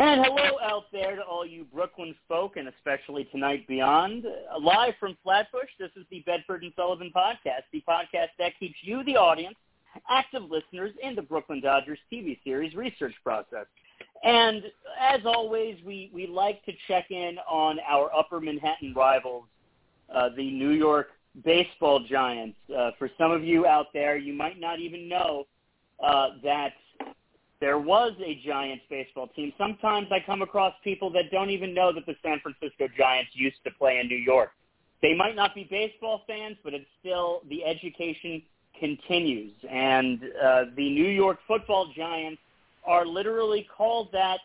And hello out there to all you Brooklyn folk, and especially tonight beyond. Live from Flatbush, this is the Bedford and Sullivan podcast, the podcast that keeps you, the audience, active listeners in the Brooklyn Dodgers TV series research process. And as always, we, we like to check in on our Upper Manhattan rivals, uh, the New York baseball giants. Uh, for some of you out there, you might not even know uh, that there was a Giants baseball team. Sometimes I come across people that don't even know that the San Francisco Giants used to play in New York. They might not be baseball fans, but it's still the education continues. And uh, the New York football Giants are literally called that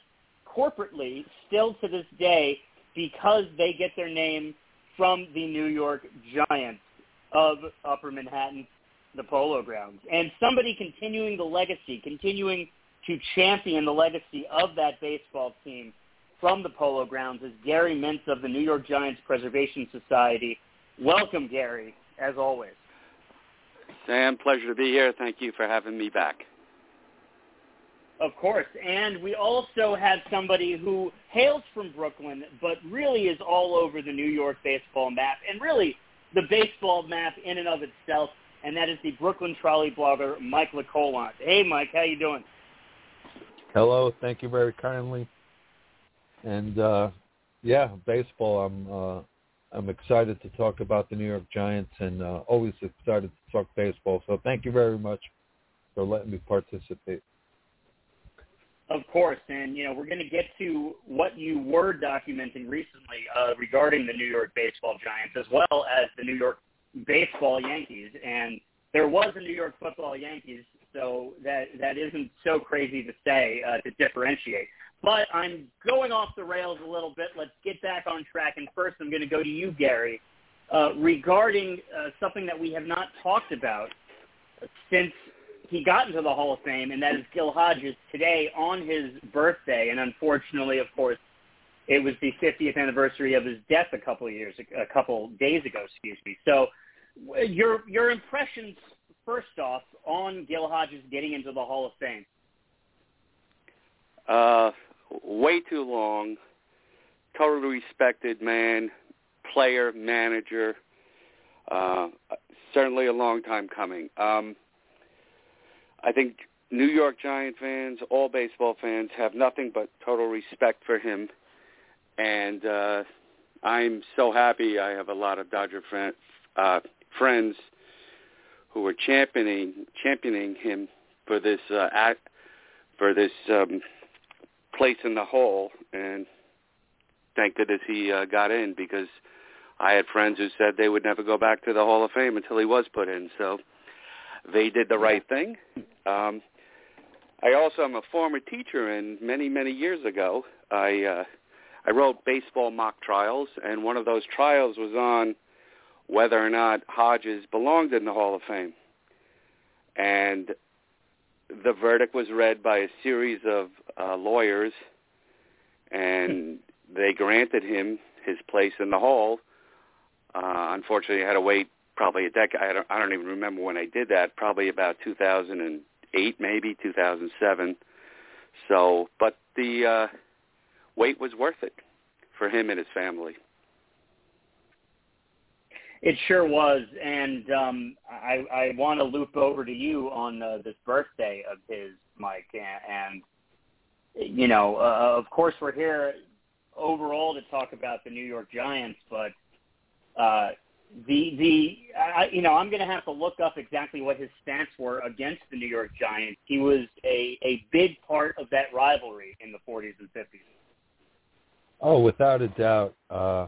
corporately still to this day because they get their name from the New York Giants of Upper Manhattan, the Polo Grounds. And somebody continuing the legacy, continuing to champion the legacy of that baseball team from the Polo Grounds is Gary Mintz of the New York Giants Preservation Society. Welcome, Gary, as always. Sam, pleasure to be here. Thank you for having me back. Of course. And we also have somebody who hails from Brooklyn, but really is all over the New York baseball map, and really the baseball map in and of itself, and that is the Brooklyn Trolley blogger, Mike LeColant. Hey, Mike, how you doing? Hello, thank you very kindly. And uh, yeah, baseball. I'm uh, I'm excited to talk about the New York Giants, and uh, always excited to talk baseball. So thank you very much for letting me participate. Of course, and you know we're going to get to what you were documenting recently uh, regarding the New York Baseball Giants, as well as the New York Baseball Yankees. And there was a New York Football Yankees so that that isn't so crazy to say uh, to differentiate. But I'm going off the rails a little bit. Let's get back on track. And first, I'm going to go to you, Gary, uh, regarding uh, something that we have not talked about since he got into the Hall of Fame, and that is Gil Hodges today on his birthday. And unfortunately, of course, it was the 50th anniversary of his death a couple of years, a couple days ago, excuse me. So, your your impressions first off, on Gil Hodges getting into the Hall of Fame? Uh, way too long. Totally respected man, player, manager. Uh, certainly a long time coming. Um, I think New York Giant fans, all baseball fans, have nothing but total respect for him, and uh, I'm so happy. I have a lot of Dodger friend, uh, friends who were championing championing him for this uh, act, for this um, place in the hall, and thank goodness he uh, got in because I had friends who said they would never go back to the Hall of Fame until he was put in. So they did the right thing. Um, I also am a former teacher, and many many years ago, I uh, I wrote baseball mock trials, and one of those trials was on whether or not Hodges belonged in the Hall of Fame. And the verdict was read by a series of uh, lawyers, and they granted him his place in the Hall. Uh, unfortunately, I had to wait probably a decade. I don't, I don't even remember when I did that. Probably about 2008, maybe 2007. So, but the uh, wait was worth it for him and his family. It sure was, and um, I, I want to loop over to you on uh, this birthday of his, Mike, and, and you know, uh, of course, we're here overall to talk about the New York Giants, but uh, the the I, you know I'm going to have to look up exactly what his stats were against the New York Giants. He was a a big part of that rivalry in the 40s and 50s. Oh, without a doubt. Uh,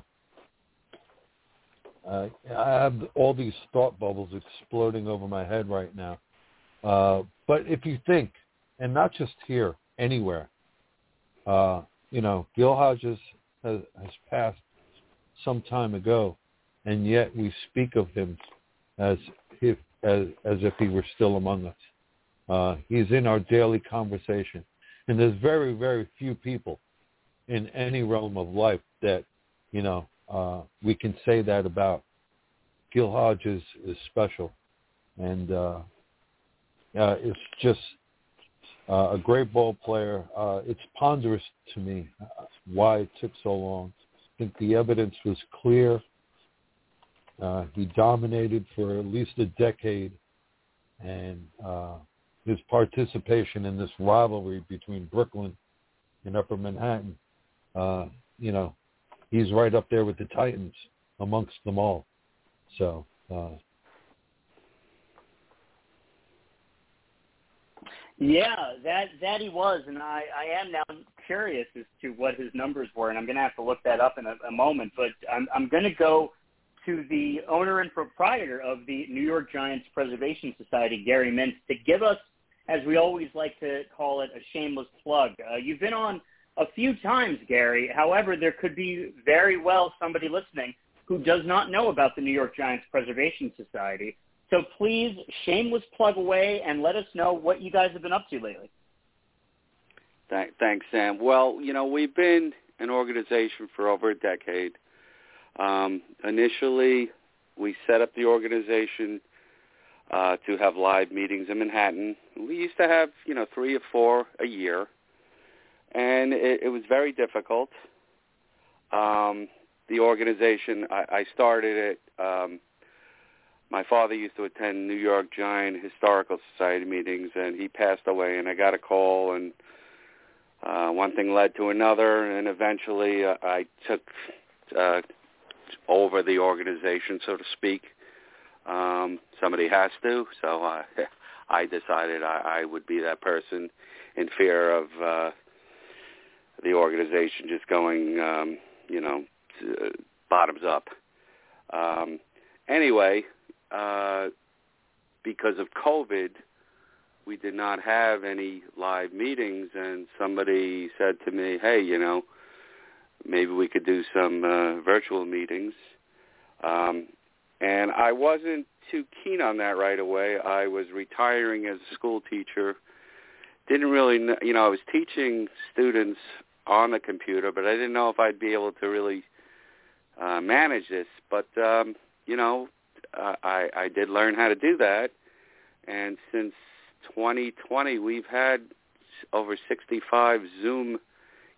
uh, I have all these thought bubbles exploding over my head right now. Uh, but if you think, and not just here, anywhere, uh, you know, Gil Hodges has, has passed some time ago, and yet we speak of him as if as, as if he were still among us. Uh, he's in our daily conversation, and there's very very few people in any realm of life that you know uh, we can say that about. Gil Hodges is special, and uh, uh, it's just uh, a great ball player. Uh, it's ponderous to me uh, why it took so long. I think the evidence was clear. Uh, he dominated for at least a decade, and uh, his participation in this rivalry between Brooklyn and Upper Manhattan, uh, you know, he's right up there with the Titans amongst them all. So uh, Yeah, that that he was, and I I am now curious as to what his numbers were, and I'm going to have to look that up in a, a moment. But I'm I'm going to go to the owner and proprietor of the New York Giants Preservation Society, Gary Mintz, to give us, as we always like to call it, a shameless plug. Uh, you've been on a few times, Gary. However, there could be very well somebody listening who does not know about the New York Giants Preservation Society. So please, shameless plug away and let us know what you guys have been up to lately. Thanks, Sam. Well, you know, we've been an organization for over a decade. Um, initially, we set up the organization uh, to have live meetings in Manhattan. We used to have, you know, three or four a year, and it, it was very difficult. Um, the organization, I, I started it. Um, my father used to attend New York Giant Historical Society meetings, and he passed away. And I got a call, and uh, one thing led to another, and eventually uh, I took uh, over the organization, so to speak. Um, somebody has to, so I, I decided I, I would be that person in fear of uh, the organization just going, um, you know, to, bottoms up. Um, anyway, uh, because of COVID, we did not have any live meetings, and somebody said to me, "Hey, you know, maybe we could do some uh, virtual meetings." Um, and I wasn't too keen on that right away. I was retiring as a school teacher. Didn't really, know, you know, I was teaching students on the computer, but I didn't know if I'd be able to really uh, manage this. But um, you know, uh, I, I did learn how to do that, and since 2020, we've had over 65 Zoom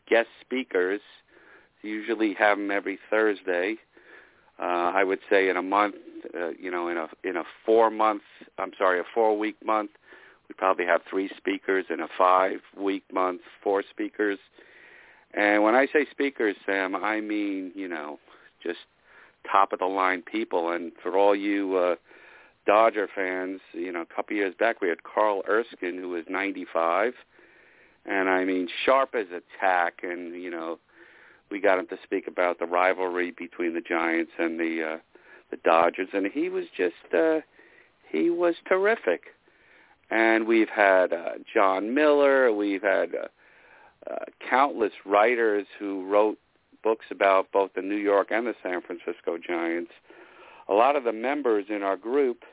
guest speakers. Usually have them every Thursday. Uh, I would say in a month, uh, you know, in a in a four month, I'm sorry, a four week month, we probably have three speakers. In a five week month, four speakers. And when I say speakers, Sam, I mean, you know, just top of the line people. And for all you uh, Dodger fans, you know, a couple years back we had Carl Erskine who was 95, and I mean sharp as a tack, and you know, we got him to speak about the rivalry between the Giants and the uh, the Dodgers, and he was just uh, he was terrific. And we've had uh, Jon Miller, we've had uh, uh, countless writers who wrote books about both the New York and the San Francisco Giants. A lot of the members in our group,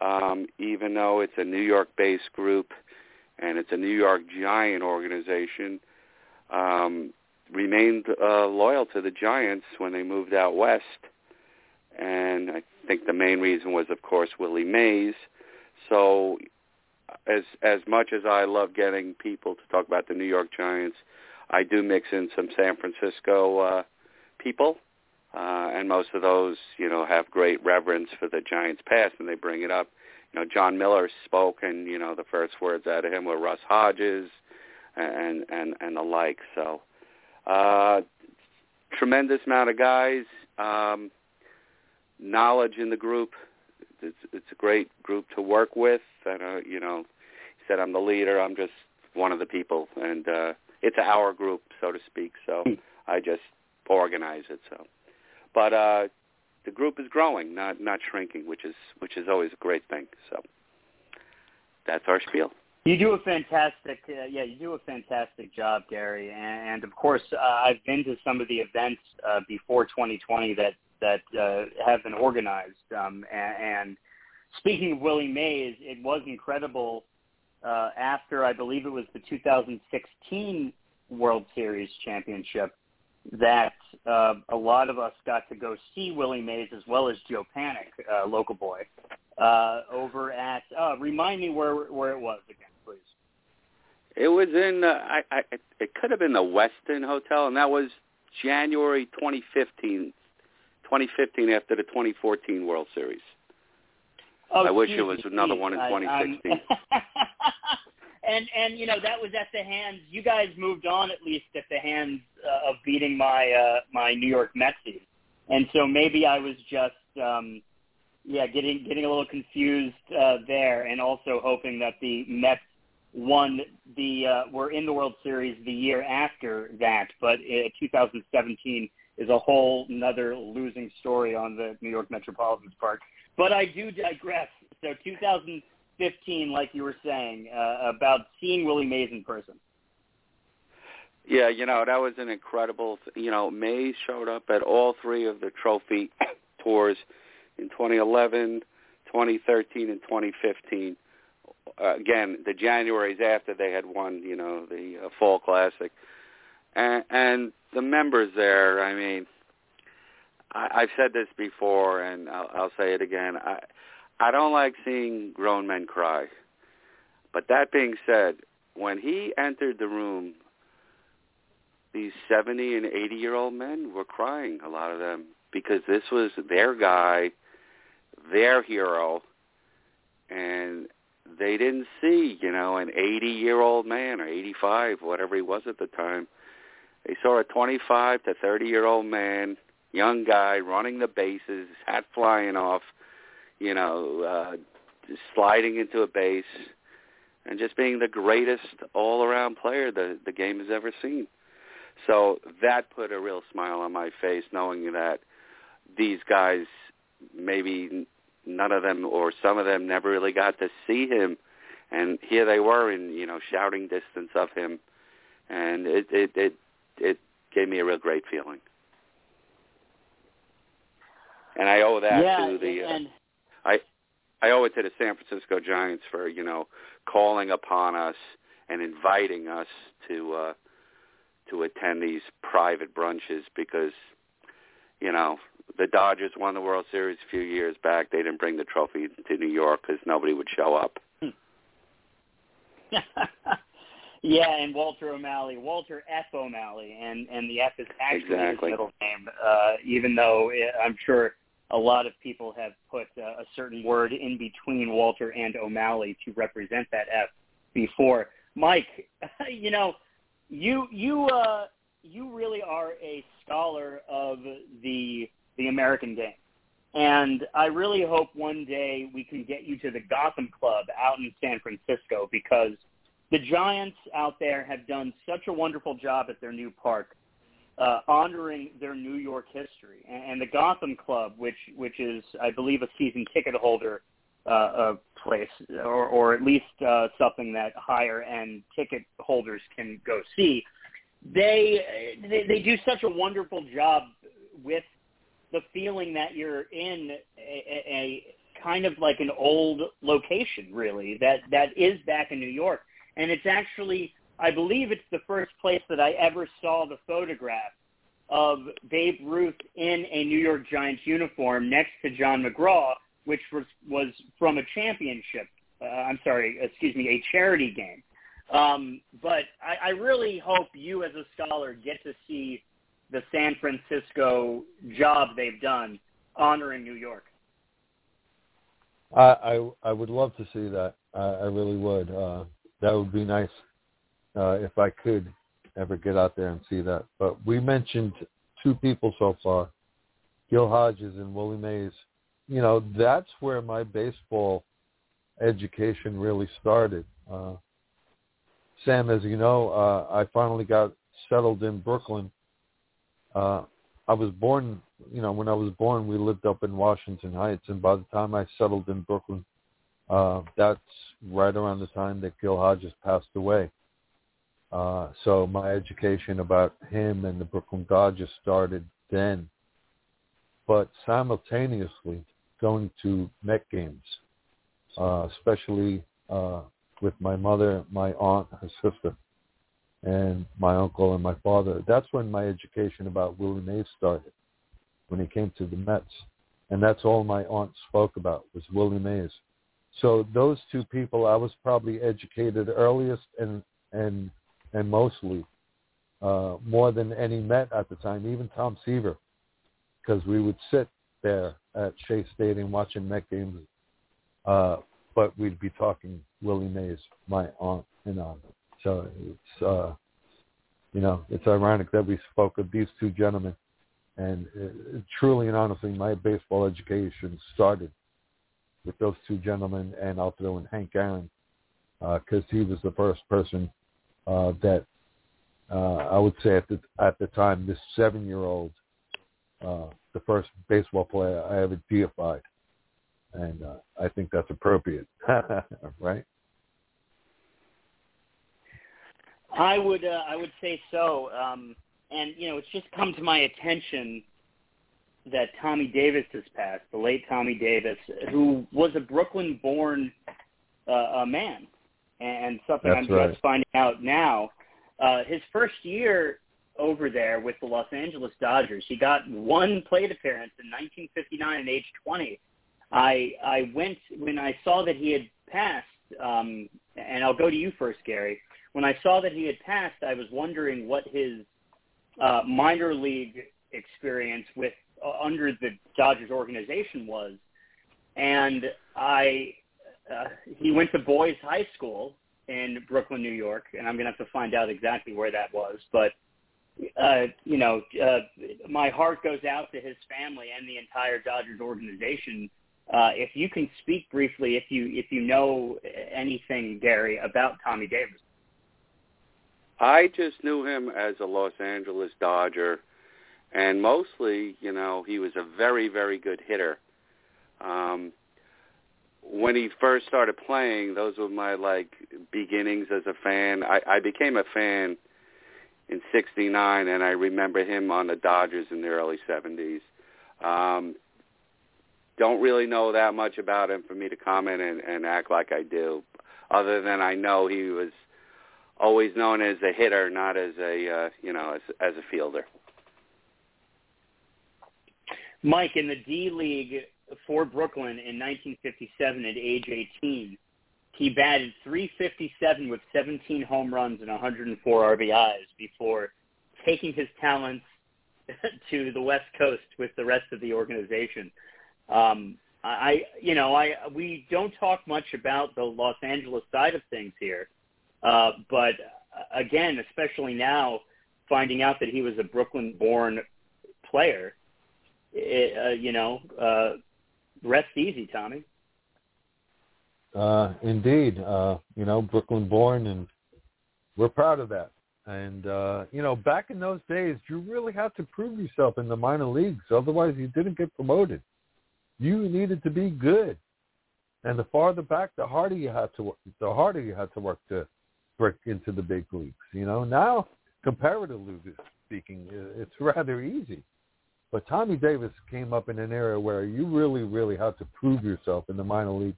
um, even though it's a New York-based group and it's a New York Giant organization, um, remained uh, loyal to the Giants when they moved out west. And I think the main reason was, of course, Willie Mays. So as as much as I love getting people to talk about the New York Giants, I do mix in some San Francisco uh, people, uh, and most of those, you know, have great reverence for the Giants' past, and they bring it up. You know, Jon Miller spoke, and you know, the first words out of him were Russ Hodges, and and and the like. So, uh, tremendous amount of guys, um, knowledge in the group. It's it's a great group to work with, and uh, you know, he said I'm the leader. I'm just one of the people, and uh, it's our group, so to speak. So hmm. I just organize it. So, but uh, the group is growing, not not shrinking, which is which is always a great thing. So that's our spiel. You do a fantastic, uh, yeah, you do a fantastic job, Gary. And, and of course, uh, I've been to some of the events uh, before 2020 that that uh, have been organized. Um, and, and speaking of Willie Mays, it was incredible uh, after I believe it was the 2016 World Series championship that uh, a lot of us got to go see Willie Mays as well as Joe Panik, uh, local boy, uh, over at. Uh, remind me where where it was again, please. It was in. Uh, I, I. It could have been the Westin Hotel, and that was January 2015. 2015 after the 2014 World Series. Oh, I wish geez, it was another geez, one in 2016. I'm- and and you know that was at the hands. You guys moved on at least at the hands uh, of beating my uh, my New York Metsies, and so maybe I was just um, yeah getting getting a little confused uh, there, and also hoping that the Mets won the uh, were in the World Series the year after that, but uh, 2017 is a whole another losing story on the New York Metropolitan's part. But I do digress. So 2015, like you were saying, uh, about seeing Willie Mays in person. Yeah, you know that was an incredible. You know, Mays showed up at all three of the trophy tours in 2011, 2013, and 2015. Uh, again, the Januaries after they had won, you know, the uh, Fall Classic, and, and the members there. I mean, I, I've said this before, and I'll, I'll say it again. I I don't like seeing grown men cry. But that being said, when he entered the room, these 70 and 80 year old men were crying, a lot of them, because this was their guy, their hero, and they didn't see, you know, an 80 year old man or 85, whatever he was at the time. They saw a 25 to 30 year old man, young guy, running the bases, hat flying off, you know, uh, sliding into a base, and just being the greatest all-around player the the game has ever seen. So that put a real smile on my face, knowing that these guys, maybe none of them or some of them never really got to see him, and here they were in you know shouting distance of him, and it it it it gave me a real great feeling. And I owe that yeah, to the uh, and I owe it to the San Francisco Giants for you know calling upon us and inviting us to uh, to attend these private brunches because you know the Dodgers won the World Series a few years back. They didn't bring the trophy to New York because nobody would show up. yeah, and Walter O'Malley, Walter F. O'Malley, and and the F is actually Exactly. his middle name. Uh, even though uh, I'm sure a lot of people have put uh, a certain word in between Walter and O'Malley to represent that F before. Mike, you know, you you uh, you really are a scholar of the the American game. And I really hope one day we can get you to the Gotham Club out in San Francisco because the Giants out there have done such a wonderful job at their new park, uh, honoring their New York history. And, and the Gotham Club, which which is, I believe, a season ticket holder uh, uh, place, or, or at least uh, something that higher end ticket holders can go see. They, they they do such a wonderful job with the feeling that you're in a, a, a kind of like an old location, really that that is back in New York, and it's actually I believe it's the first place that I ever saw the photograph of Babe Ruth in a New York Giants uniform next to John McGraw, which was was from a championship. Uh, I'm sorry, excuse me, a charity game. Um, but I, I really hope you, as a scholar, get to see the San Francisco job they've done honoring New York. I I, I would love to see that. I, I really would. Uh, that would be nice uh, if I could ever get out there and see that. But we mentioned two people so far, Gil Hodges and Willie Mays. You know, that's where my baseball education really started. Uh, Sam, as you know, uh, I finally got settled in Brooklyn. Uh, I was born, you know, when I was born, we lived up in Washington Heights, and by the time I settled in Brooklyn, uh, that's right around the time that Gil Hodges passed away. Uh, so my education about him and the Brooklyn Dodgers started then. But simultaneously, going to Met games, uh, especially uh, with my mother, my aunt, her sister, and my uncle and my father. That's when my education about Willie Mays started, when he came to the Mets. And that's all my aunt spoke about was Willie Mays. So those two people, I was probably educated earliest and and and mostly uh, more than any Met at the time, even Tom Seaver, because we would sit there at Shea Stadium watching Met games, uh, but we'd be talking Willie Mays, my aunt and aunt. So it's uh, you know it's ironic that we spoke of these two gentlemen, and uh, truly and honestly, my baseball education started with those two gentlemen, and I'll throw in Hank Aaron because uh, he was the first person uh, that uh, I would say at the at the time this seven year old, uh, the first baseball player I ever deified, and I think that's appropriate, right? I would uh, I would say so, um, and you know it's just come to my attention that Tommy Davis has passed, the late Tommy Davis, who was a Brooklyn-born uh, man, and something That's I'm right. just finding out now. Uh, his first year over there with the Los Angeles Dodgers, he got one plate appearance in 1959 at age 20. I I went when I saw that he had passed, um, and I'll go to you first, Gary. When I saw that he had passed, I was wondering what his uh, minor league experience with uh, under the Dodgers organization was, and I uh, he went to Boys High School in Brooklyn, New York, and I'm gonna have to find out exactly where that was. But uh, you know, uh, my heart goes out to his family and the entire Dodgers organization. Uh, if you can speak briefly, if you if you know anything, Gary, about Tommy Davis. I just knew him as a Los Angeles Dodger, and mostly, you know, he was a very, very good hitter. Um, when he first started playing, those were my like beginnings as a fan. I, I became a fan in '69, and I remember him on the Dodgers in the early '70s. Um, don't really know that much about him for me to comment and, and act like I do, other than I know he was always known as a hitter, not as a uh, you know as as a fielder. Mike in the D League for Brooklyn in 1957 at age 18, he batted 357 with 17 home runs and 104 RBIs before taking his talents to the West Coast with the rest of the organization. Um, I, you know, I we don't talk much about the Los Angeles side of things here, uh, but again, especially now, finding out that he was a Brooklyn-born player, it, uh, you know, uh, rest easy, Tommy. Uh, indeed, uh, you know, Brooklyn born, and we're proud of that. And uh, you know, back in those days, you really had to prove yourself in the minor leagues. Otherwise, you didn't get promoted. You needed to be good, and the farther back, the harder you had to work. The harder you had to work to break into the big leagues. You know, now comparatively speaking, it's rather easy. But Tommy Davis came up in an era where you really, really had to prove yourself in the minor leagues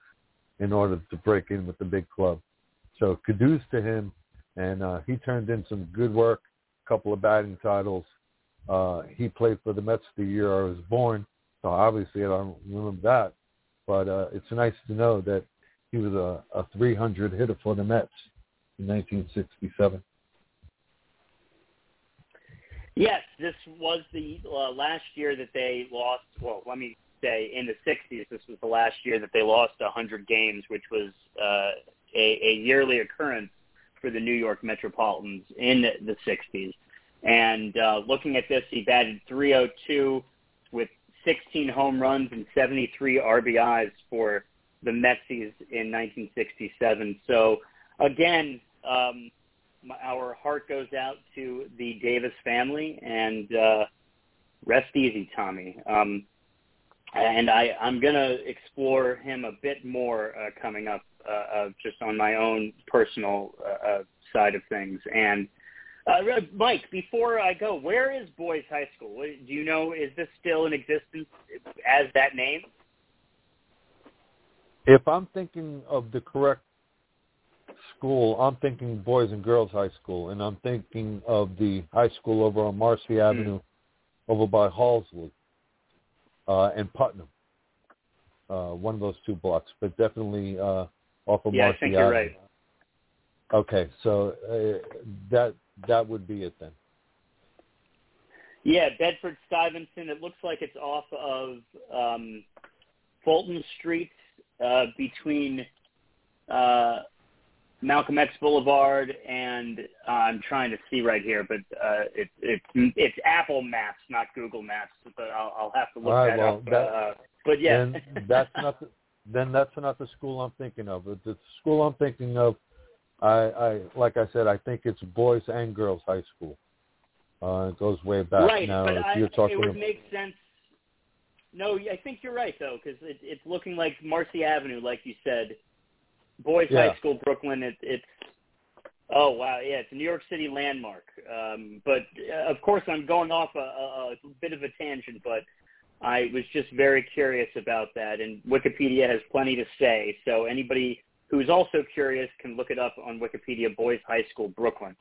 in order to break in with the big club. So kudos to him, and uh, he turned in some good work, a couple of batting titles. Uh, he played for the Mets the year I was born, so obviously I don't remember that. But uh, it's nice to know that he was a, a 300 hitter for the Mets in 1967. Yes, this was the uh, last year that they lost. Well, let me say in the 60s, this was the last year that they lost 100 games, which was uh, a, a yearly occurrence for the New York Metropolitans in the 60s. And uh, looking at this, he batted 302 with 16 home runs and 73 RBIs for the Metsies in 1967. So again, um, our heart goes out to the Davis family, and uh, rest easy, Tommy. Um, and I, I'm going to explore him a bit more uh, coming up, uh, uh, just on my own personal uh, uh, side of things. And uh, Mike, before I go, where is Boys High School? Do you know? Is this still in existence as that name? If I'm thinking of the correct school, I'm thinking Boys and Girls High School, and I'm thinking of the high school over on Marcy mm. Avenue, over by Halsey uh, and Putnam. Uh, one of those two blocks, but definitely uh, off of yeah, Marcy I think Avenue. you're right. Okay, so uh, that that would be it then. Yeah, Bedford Stuyvesant. It looks like it's off of um, Fulton Street uh, between uh, Malcolm X Boulevard and uh, I'm trying to see right here, but uh, it, it, it's Apple Maps, not Google Maps. But I'll, I'll have to look right, that well, up. that- uh, but yeah, Then that's not the, then that's not the school I'm thinking of. The the school I'm thinking of, I, I like I said, I think it's boys and girls high school. Uh, it goes way back right. now. but if I, you're talking, it would make sense. No, I think you're right though, because it, it's looking like Marcy Avenue, like you said. Boys Yeah. High School, Brooklyn. It, it's oh wow, yeah, it's a New York City landmark. Um, but uh, of course, I'm going off a, a, a bit of a tangent, but I was just very curious about that, and Wikipedia has plenty to say. So anybody who's also curious can look it up on Wikipedia. Boys High School, Brooklyn.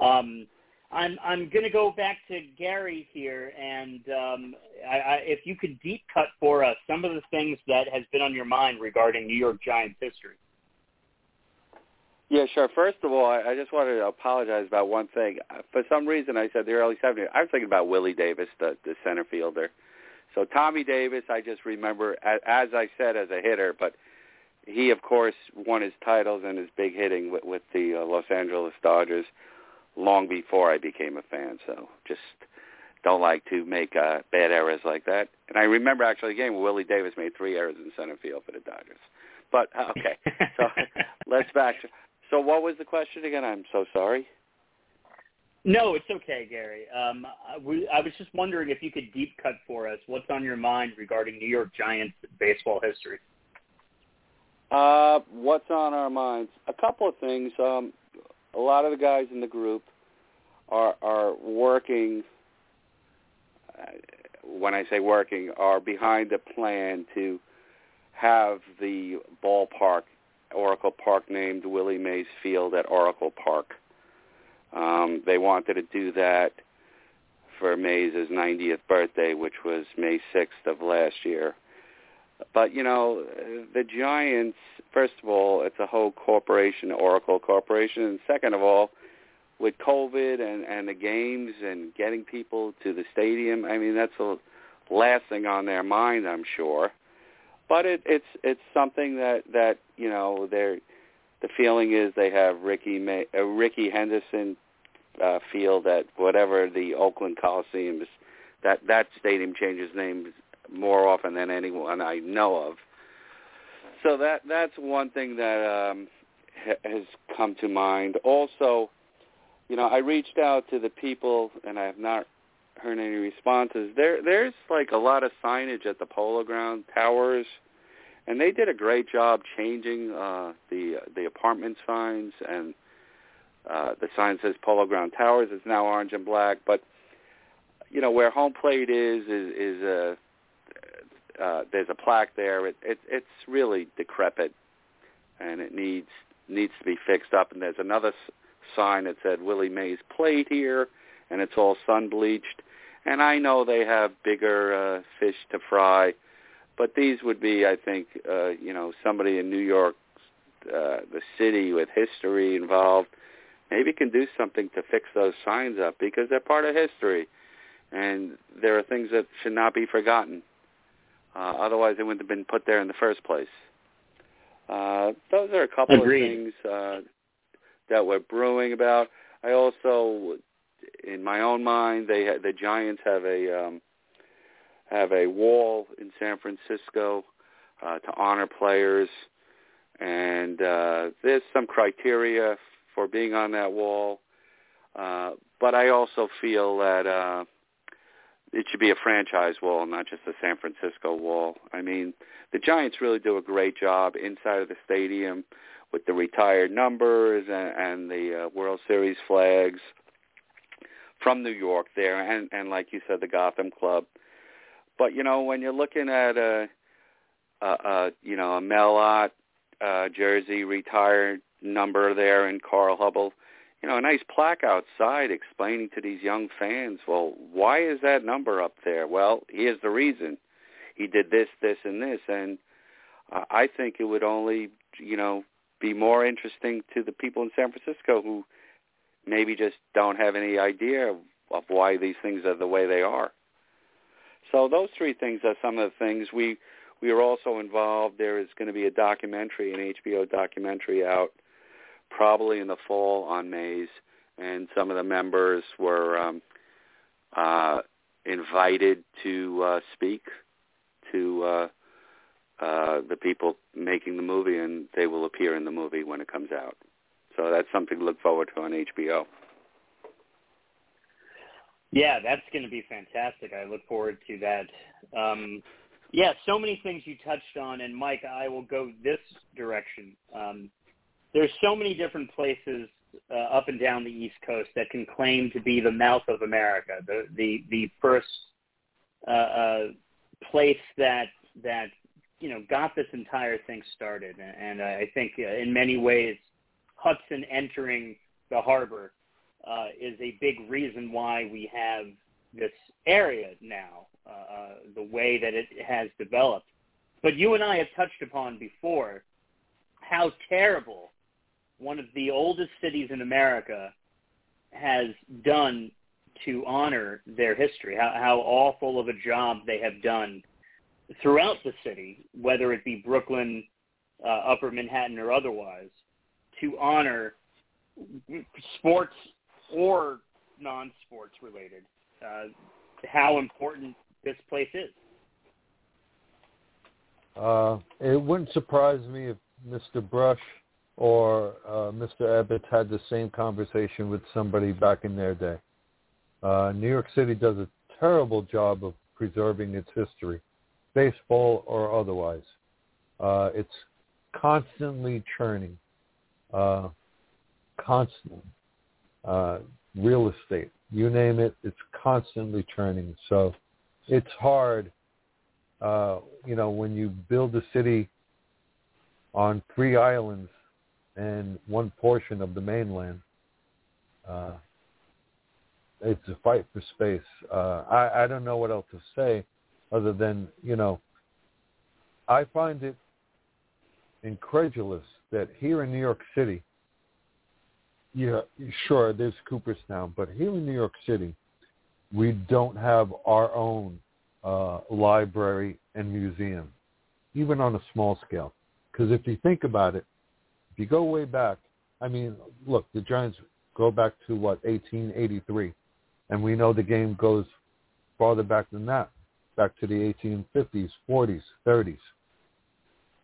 Um, I'm I'm going to go back to Gary here, and um, I, I, if you could deep cut for us some of the things that has been on your mind regarding New York Giants history. Yeah, sure. First of all, I, I just wanted to apologize about one thing. Uh, For some reason, I said the early 70s. I was thinking about Willie Davis, the, the center fielder. So Tommy Davis, I just remember, as, as I said, as a hitter, but he, of course, won his titles and his big hitting with, with the uh, Los Angeles Dodgers long before I became a fan. So just don't like to make uh, bad errors like that. And I remember actually a game where Willie Davis made three errors in center field for the Dodgers. But uh, okay, so let's back. So what was the question again? I'm so sorry. No, it's okay, Gary. Um, I, we, I was just wondering if you could deep cut for us what's on your mind regarding New York Giants baseball history. Uh, what's on our minds? A couple of things. Um, a lot of the guys in the group are are working. Uh, when I say working, are behind a plan to have the ballpark, Oracle Park, named Willie Mays Field at Oracle Park. Um, they wanted to do that for Mays' 90th birthday, which was May 6th of last year. But, you know, the Giants, first of all, it's a whole corporation, Oracle Corporation. And second of all, with COVID and, and the games and getting people to the stadium, I mean, that's the last thing on their mind, I'm sure. But it, it's it's something that, that you know, they're, the feeling is they have Ricky May, uh, Rickey Henderson uh, field at whatever the Oakland Coliseum is. That that stadium changes names more often than anyone I know of. So that that's one thing that um, ha- has come to mind. Also, you know, I reached out to the people, and I have not heard any responses. There there's like a lot of signage at the Polo Ground towers, and they did a great job changing uh, the the apartment signs and. Uh, the sign says Polo Ground Towers. It's now orange and black, but you know where home plate is is is a uh, there's a plaque there. It, it it's really decrepit, and it needs needs to be fixed up. And there's another sign that said Willie Mays Plate here, and it's all sun bleached. And I know they have bigger uh, fish to fry, but these would be, I think, uh, you know, somebody in New York, uh, the city with history involved, maybe can do something to fix those signs up because they're part of history, and there are things that should not be forgotten. Uh, otherwise, they wouldn't have been put there in the first place. Uh, those are a couple Agreed. of things uh, that we're brewing about. I also, in my own mind, they ha- the Giants have a um, have a wall in San Francisco uh, to honor players, and uh, there's some criteria for being on that wall. Uh, but I also feel that uh, it should be a franchise wall, not just a San Francisco wall. I mean, the Giants really do a great job inside of the stadium with the retired numbers and, and the uh, World Series flags from New York there, and and like you said, the Gotham Club. But you know, when you're looking at a, a, a you know a Mel Ott uh, jersey retired number there in Carl Hubbell, you know, a nice plaque outside explaining to these young fans, well, why is that number up there? Well, here's the reason. He did this, this, and this, and uh, I think it would only, you know, be more interesting to the people in San Francisco who maybe just don't have any idea of, why these things are the way they are. So those three things are some of the things we we are also involved. There is going to be a documentary, an HBO documentary out probably in the fall on Mays, and some of the members were um, uh, invited to uh, speak to uh, uh, the people making the movie, and they will appear in the movie when it comes out. So that's something to look forward to on HBO. Yeah, that's going to be fantastic. I look forward to that. Um, yeah, so many things you touched on, and Mike, I will go this direction. Um, there's so many different places uh, up and down the East Coast that can claim to be the mouth of America, the the the first uh, uh, place that that you know got this entire thing started, and I think uh, in many ways Hudson entering the harbor uh, is a big reason why we have this area now, uh, uh, the way that it has developed. But you and I have touched upon before how terrible one of the oldest cities in America has done to honor their history, how, how awful of a job they have done throughout the city, whether it be Brooklyn, uh, Upper Manhattan, or otherwise, to honor sports or non-sports related, uh, how important this place is. Uh, it wouldn't surprise me if Mr. Brush or uh, Mr. Ebbets had the same conversation with somebody back in their day. Uh, New York City does a terrible job of preserving its history, baseball or otherwise. Uh, it's constantly churning, uh, constantly. Uh, real estate, you name it, it's constantly churning. So it's hard, uh, you know, when you build a city on three islands and one portion of the mainland. Uh, it's a fight for space. Uh, I, I don't know what else to say other than, you know, I find it incredulous that here in New York City, yeah, sure, there's Cooperstown, but here in New York City, we don't have our own uh, library and museum, even on a small scale. Because if you think about it, if you go way back, I mean, look, the Giants go back to what 1883, and we know the game goes farther back than that, back to the 1850s, 40s, 30s.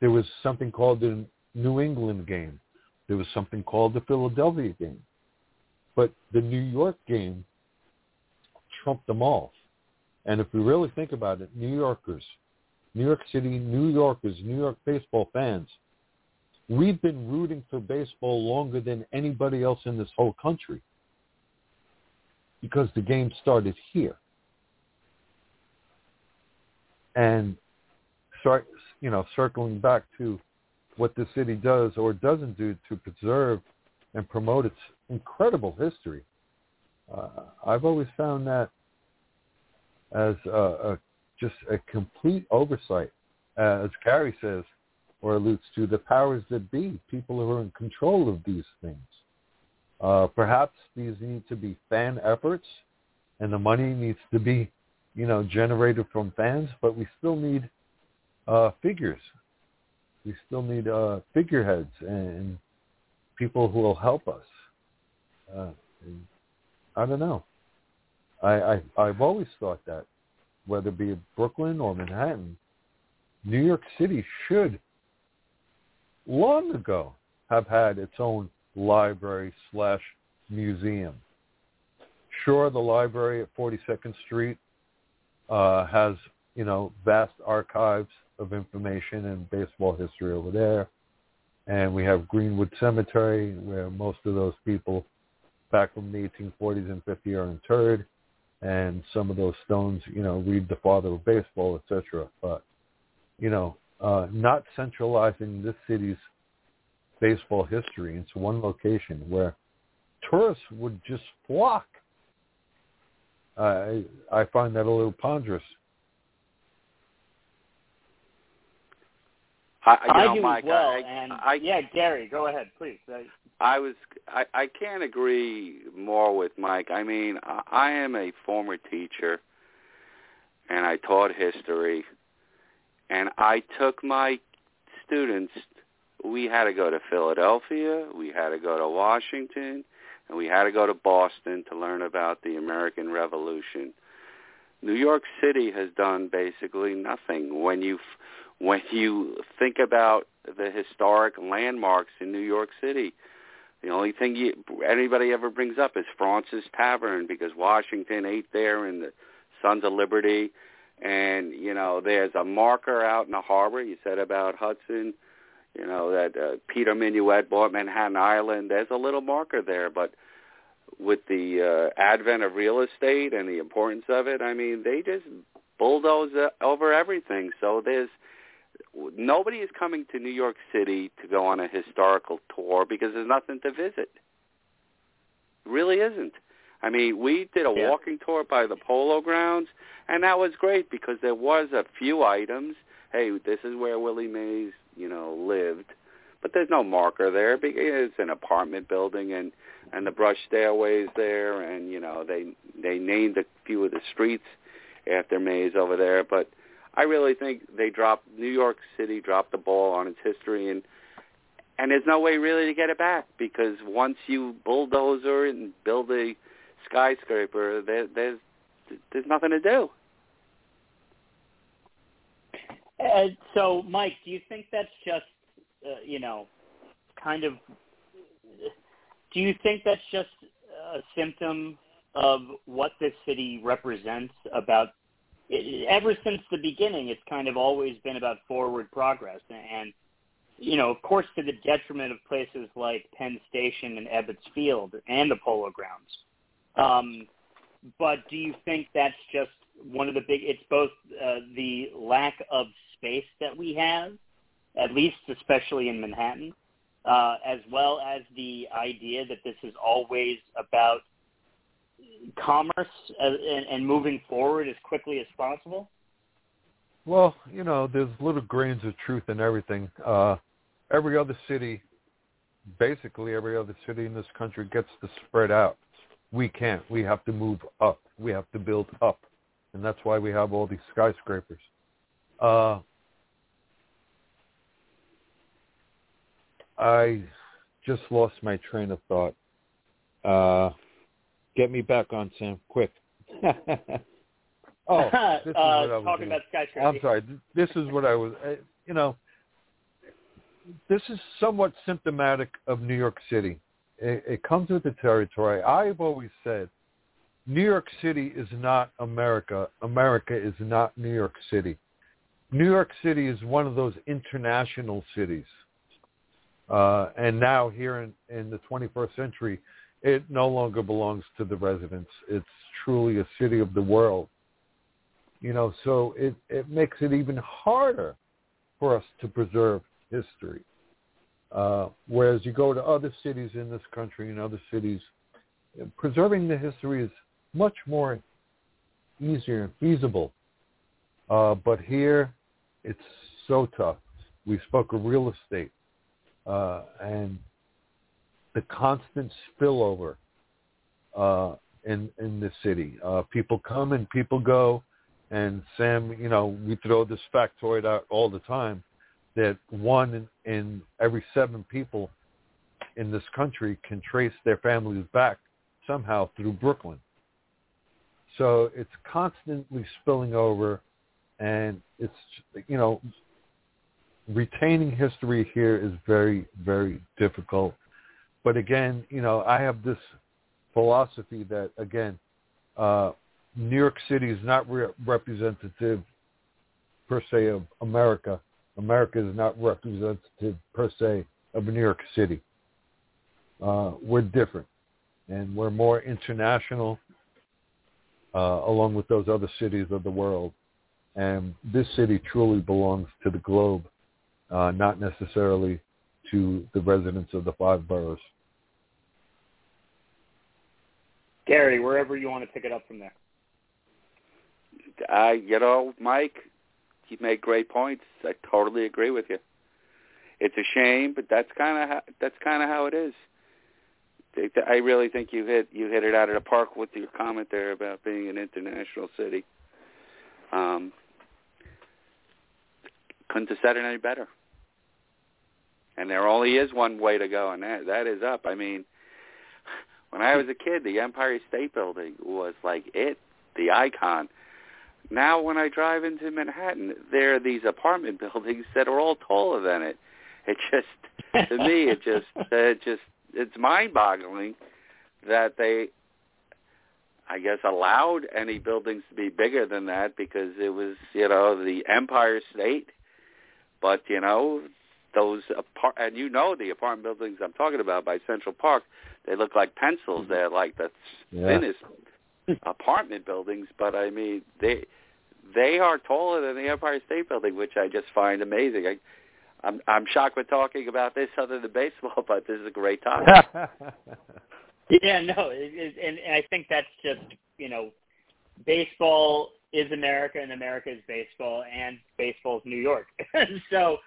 There was something called the New England game. There was something called the Philadelphia game. But the New York game trumped them all. And if we really think about it, New Yorkers, New York City, New Yorkers, New York baseball fans, we've been rooting for baseball longer than anybody else in this whole country because the game started here. And you know, circling back to what the city does or doesn't do to preserve and promote its incredible history. Uh, I've always found that as a, a, just a complete oversight, as Gary says or alludes to, the powers that be, people who are in control of these things. Uh, perhaps these need to be fan efforts, and the money needs to be, you know, generated from fans. But we still need uh, figures we still need uh, figureheads and people who will help us. Uh, I don't know. I, I I've always thought that whether it be Brooklyn or Manhattan, New York City should long ago have had its own library slash museum. Sure, the library at 42nd Street uh, has you know vast archives of information and baseball history over there. And we have Greenwood Cemetery, where most of those people back from the 1840s and 50s are interred. And some of those stones, you know, read the father of baseball, etc. But, you know, uh, not centralizing this city's baseball history into one location where tourists would just flock. I I find that a little ponderous I, you I know, do Mike, as well. I, and I, yeah, Gary, go ahead, please. I was I, I can't agree more with Mike. I mean, I, I am a former teacher and I taught history and I took my students we had to go to Philadelphia, we had to go to Washington, and we had to go to Boston to learn about the American Revolution. New York City has done basically nothing when you when you think about the historic landmarks in New York City the only thing you, anybody ever brings up is Fraunces Tavern because Washington ate there and the Sons of Liberty. And, you know, there's a marker out in the harbor. You said about Hudson, you know, that uh, Peter Minuit bought Manhattan Island. There's a little marker there. But with the uh, advent of real estate and the importance of it, I mean, they just bulldoze over everything. So there's nobody is coming to New York City to go on a historical tour because there's nothing to visit. It really isn't. I mean, we did a Yeah. walking tour by the Polo Grounds, and that was great because there was a few items. Hey, this is where Willie Mays, you know, lived, but there's no marker there because it's an apartment building, and and the brush stairways there, and you know they they named a few of the streets after Mays over there, but I really think they dropped New York City dropped the ball on its history and and there's no way really to get it back because once you bulldozer and build a skyscraper, there, there's there's nothing to do. Uh, so, Mike, do you think that's just, uh, you know, kind of? Do you think that's just a symptom of what this city represents about ever since the beginning, it's kind of always been about forward progress, and you know, of course, to the detriment of places like Penn Station and Ebbets Field and the Polo Grounds. Um, but do you think that's just one of the big? It's both uh, the lack of space that we have, at least especially in Manhattan, uh, as well as the idea that this is always about commerce and, and moving forward as quickly as possible? Well, you know, there's little grains of truth in everything. Uh, every other city, basically every other city in this country gets to spread out. We can't. We have to move up. We have to build up. And that's why we have all these skyscrapers. Uh, I just lost my train of thought. Uh, Get me back on, Sam, quick. oh, this is what I was talking about skyscraper. I'm sorry. This is what I was. uh, You know, this is somewhat symptomatic of New York City. It, it comes with the territory. I've always said, New York City is not America. America is not New York City. New York City is one of those international cities. Uh, and now here in, in the 21st century, it no longer belongs to the residents. It's truly a city of the world. You know, so it, it makes it even harder for us to preserve history. Uh, whereas you go to other cities in this country and other cities, preserving the history is much more easier and feasible. Uh, but here, it's so tough. We spoke of real estate, uh, and the constant spillover uh, in in the city. Uh, people come and people go, and Sam, you know, we throw this factoid out all the time that one in, in every seven people in this country can trace their families back somehow through Brooklyn. So it's constantly spilling over, and it's you know retaining history here is very very difficult but again, you know, I have this philosophy that again, uh, New York City is not re- representative per se of America. America is not representative per se of New York City. Uh, we're different, and we're more international, uh, along with those other cities of the world. And this city truly belongs to the globe, uh, not necessarily to the residents of the five boroughs. Gary, wherever you want to pick it up from there. I, you know, Mike, you made great points. I totally agree with you. it's a shame, but that's kind of how, that's kind of how it is. I really think you hit you hit it out of the park with your comment there about being an international city. Um, couldn't have said it any better. And there only is one way to go, and that that is up. I mean, when I was a kid, the Empire State Building was like it, the icon. Now, when I drive into Manhattan, there are these apartment buildings that are all taller than it. It just, to me, it just, uh, it just, it's mind-boggling that they, I guess, allowed any buildings to be bigger than that because it was, you know, the Empire State. But you know, those apart, and you know the apartment buildings I'm talking about by Central Park, they look like pencils. Mm-hmm. They're like the yeah. thinnest apartment buildings, but I mean they they are taller than the Empire State Building, which I just find amazing. I, I'm I'm shocked we're talking about this other than baseball, but this is a great topic. yeah, no, it, it, and, and I think that's just you know, baseball is America and America is baseball, and baseball is New York. so,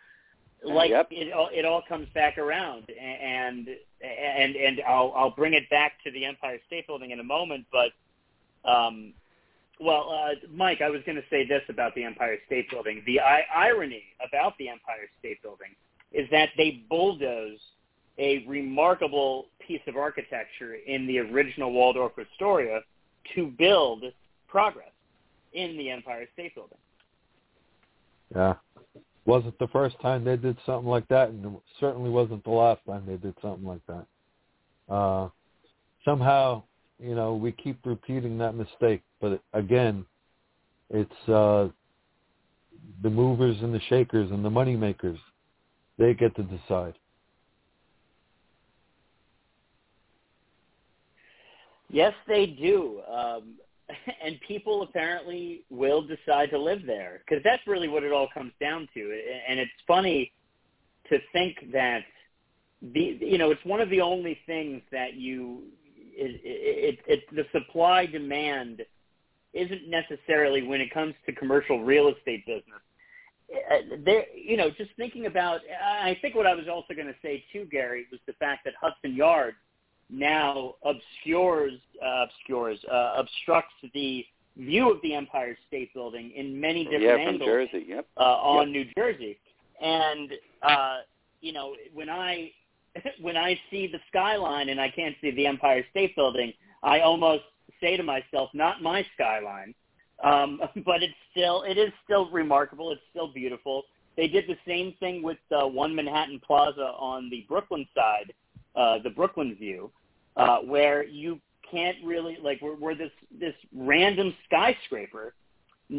like yep. it all it all comes back around, and and and I'll I'll bring it back to the Empire State Building in a moment, but um, well, uh, Mike, I was going to say this about the Empire State Building. The I- irony about the Empire State Building is that they bulldoze a remarkable piece of architecture in the original Waldorf Astoria to build progress in the Empire State Building. Yeah. Wasn't the first time they did something like that, and it certainly wasn't the last time they did something like that. Uh, somehow you know, we keep repeating that mistake. But again, it's uh, the movers and the shakers and the money makers. They get to decide. Yes, they do. Um, and people apparently will decide to live there because that's really what it all comes down to. And it's funny to think that the you know it's one of the only things that you it, it, it, the supply demand isn't necessarily when it comes to commercial real estate business. Uh, there, you know, just thinking about, I think what I was also going to say too, Gary, was the fact that Hudson Yards now obscures, uh, obscures, uh, obstructs the view of the Empire State Building in many different yeah, angles. Jersey, yep. Uh, on yep. New Jersey, and uh, you know, when I when I see the skyline and I can't see the Empire State Building, I almost say to myself, not my skyline. Um, but it's still it is still remarkable. It's still beautiful. They did the same thing with uh, One Manhattan Plaza on the Brooklyn side, uh, the Brooklyn view, uh, where you can't really like where, where this this random skyscraper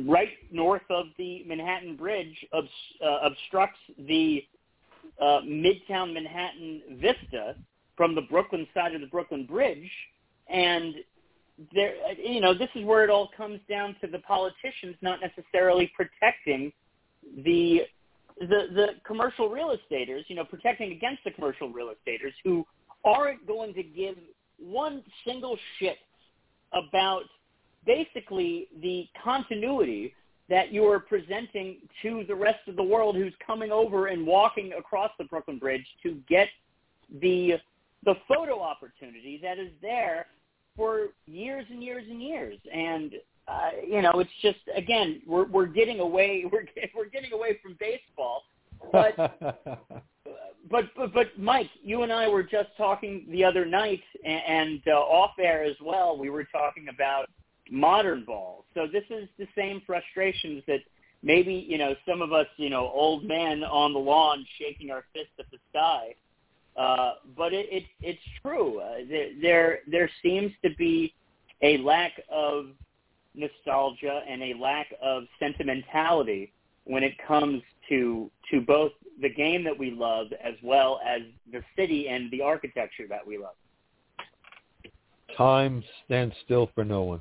right north of the Manhattan Bridge obs- uh, obstructs the uh, Midtown Manhattan vista from the Brooklyn side of the Brooklyn Bridge, and there, you know, this is where it all comes down to the politicians not necessarily protecting the the the commercial real estaters, you know, protecting against the commercial real estaters who aren't going to give one single shit about basically the continuity that you are presenting to the rest of the world who's coming over and walking across the Brooklyn Bridge to get the the photo opportunity that is there for years and years and years. And uh, you know, it's just again, we're we're getting away we're we're getting away from baseball, but. but, but but Mike, you and I were just talking the other night, and, and uh, off air as well. We were talking about modern ball. So this is the same frustrations that maybe, you know, some of us, you know, old men on the lawn shaking our fists at the sky. Uh, but it, it, it's true. Uh, there, there, there seems to be a lack of nostalgia and a lack of sentimentality when it comes to to both the game that we love as well as the city and the architecture that we love. Time stands still for no one.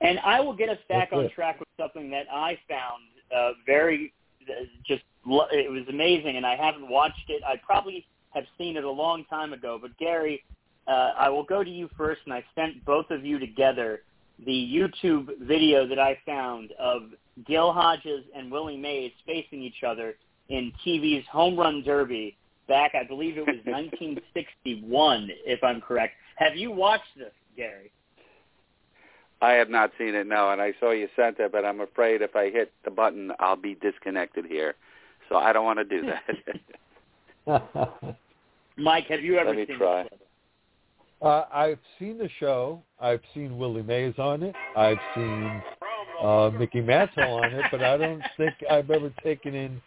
And I will get us back on track with something that I found uh, very uh, just it was amazing, and I haven't watched it. I probably have seen it a long time ago. But Gary, uh, I will go to you first, and I sent both of you together the YouTube video that I found of Gil Hodges and Willie Mays facing each other in TV's Home Run Derby back, I believe it was 1961, if I'm correct. Have you watched this, Gary? I have not seen it, no, and I saw you sent it, but I'm afraid if I hit the button, I'll be disconnected here. So I don't want to do that. Mike, have you ever Let me seen try. this? Uh, I've seen the show. I've seen Willie Mays on it. I've seen uh, Mickey Mantle on it, but I don't think I've ever taken in.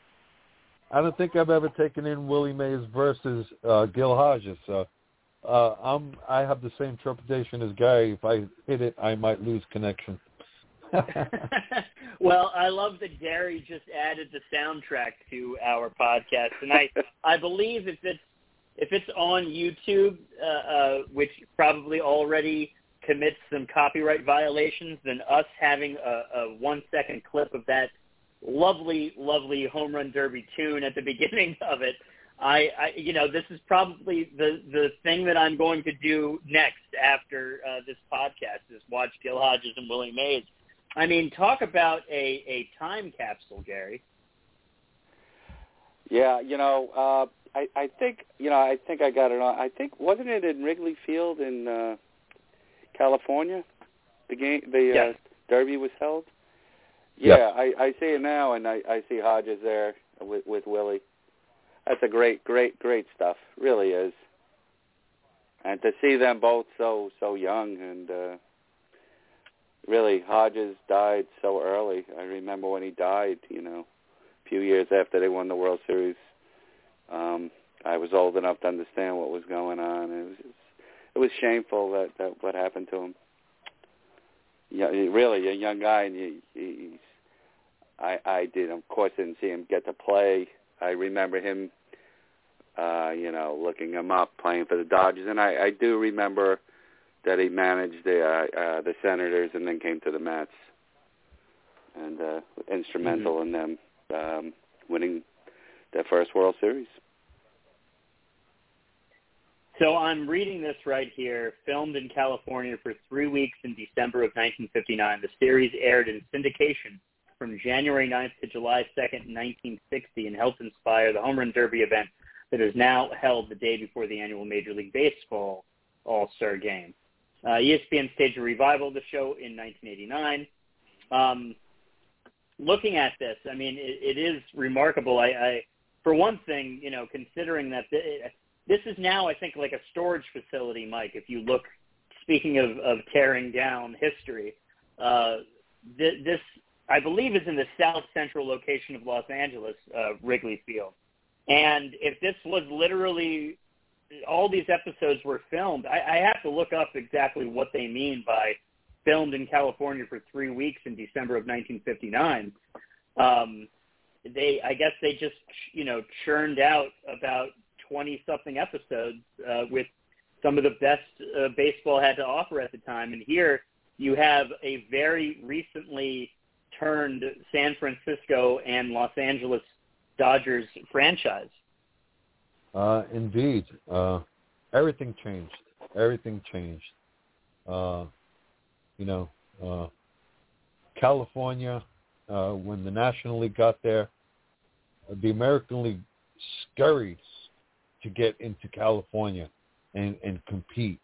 I don't think I've ever taken in Willie Mays versus uh, Gil Hodges. So uh, I'm I have the same trepidation as Gary. If I hit it, I might lose connection. well, I love that Gary just added the soundtrack to our podcast, and I I believe if it's if it's on YouTube, uh, uh, which probably already commits some copyright violations, then us having a, a one second clip of that lovely, lovely home run derby tune at the beginning of it. I, I, you know, this is probably the the thing that I'm going to do next after uh, this podcast is watch Gil Hodges and Willie Mays. I mean, talk about a a time capsule, Gary. Yeah, you know, uh, I I think you know I think I got it on. I think wasn't it in Wrigley Field in uh, California? The game, the Yes. uh, Derby was held. Yeah. Yeah, I I see it now, and I I see Hodges there with with Willie. That's a great, great, great stuff. Really is. And to see them both so so young and uh really Hodges died so early. I remember when he died, you know, a few years after they won the World Series. Um I was old enough to understand what was going on. It was it was shameful that that what happened to him. Yeah, really a young guy and he, he's I I did of course didn't see him get to play. I remember him uh, you know, looking him up playing for the Dodgers and I I do remember that he managed the uh, uh the Senators and then came to the Mets and uh instrumental in them um winning their first World Series. So I'm reading this right here. Filmed in California for three weeks in December of 1959, the series aired in syndication from January 9th to July 2nd, 1960, and helped inspire the Home Run Derby event that is now held the day before the annual Major League Baseball All-Star Game. Uh, ESPN staged a revival of the show in 1989. Um, looking at this, I mean, it, it is remarkable. I, I, for one thing, you know, considering that this is now, I think, like a storage facility, Mike. If you look, speaking of, of tearing down history, uh, th- this, I believe, is in the south central location of Los Angeles, uh, Wrigley Field. And if this was literally all these episodes were filmed, I, I have to look up exactly what they mean by filmed in California for three weeks in December of 1959. Um, they, I guess, they just you know churned out about 20 something episodes uh, with some of the best uh, baseball had to offer at the time. And here you have a very recently turned San Francisco and Los Angeles Dodgers franchise. Uh, indeed. Uh, everything changed. Everything changed. Uh, you know, uh, California, uh, when the National League got there, the American League scurried to get into California and, and compete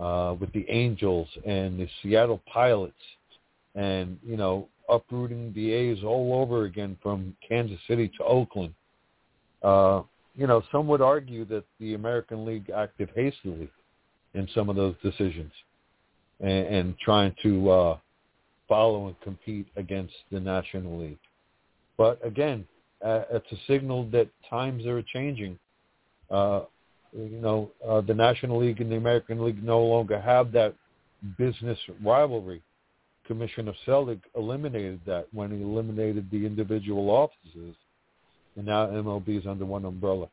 uh, with the Angels and the Seattle Pilots and, you know, uprooting the A's all over again from Kansas City to Oakland. Uh, you know, some would argue that the American League acted hastily in some of those decisions and, and trying to uh, follow and compete against the National League. But again, uh, it's a signal that times are changing. Uh, you know, uh, the National League and the American League no longer have that business rivalry. Commissioner Selig eliminated that when he eliminated the individual offices, and now MLB is under one umbrella.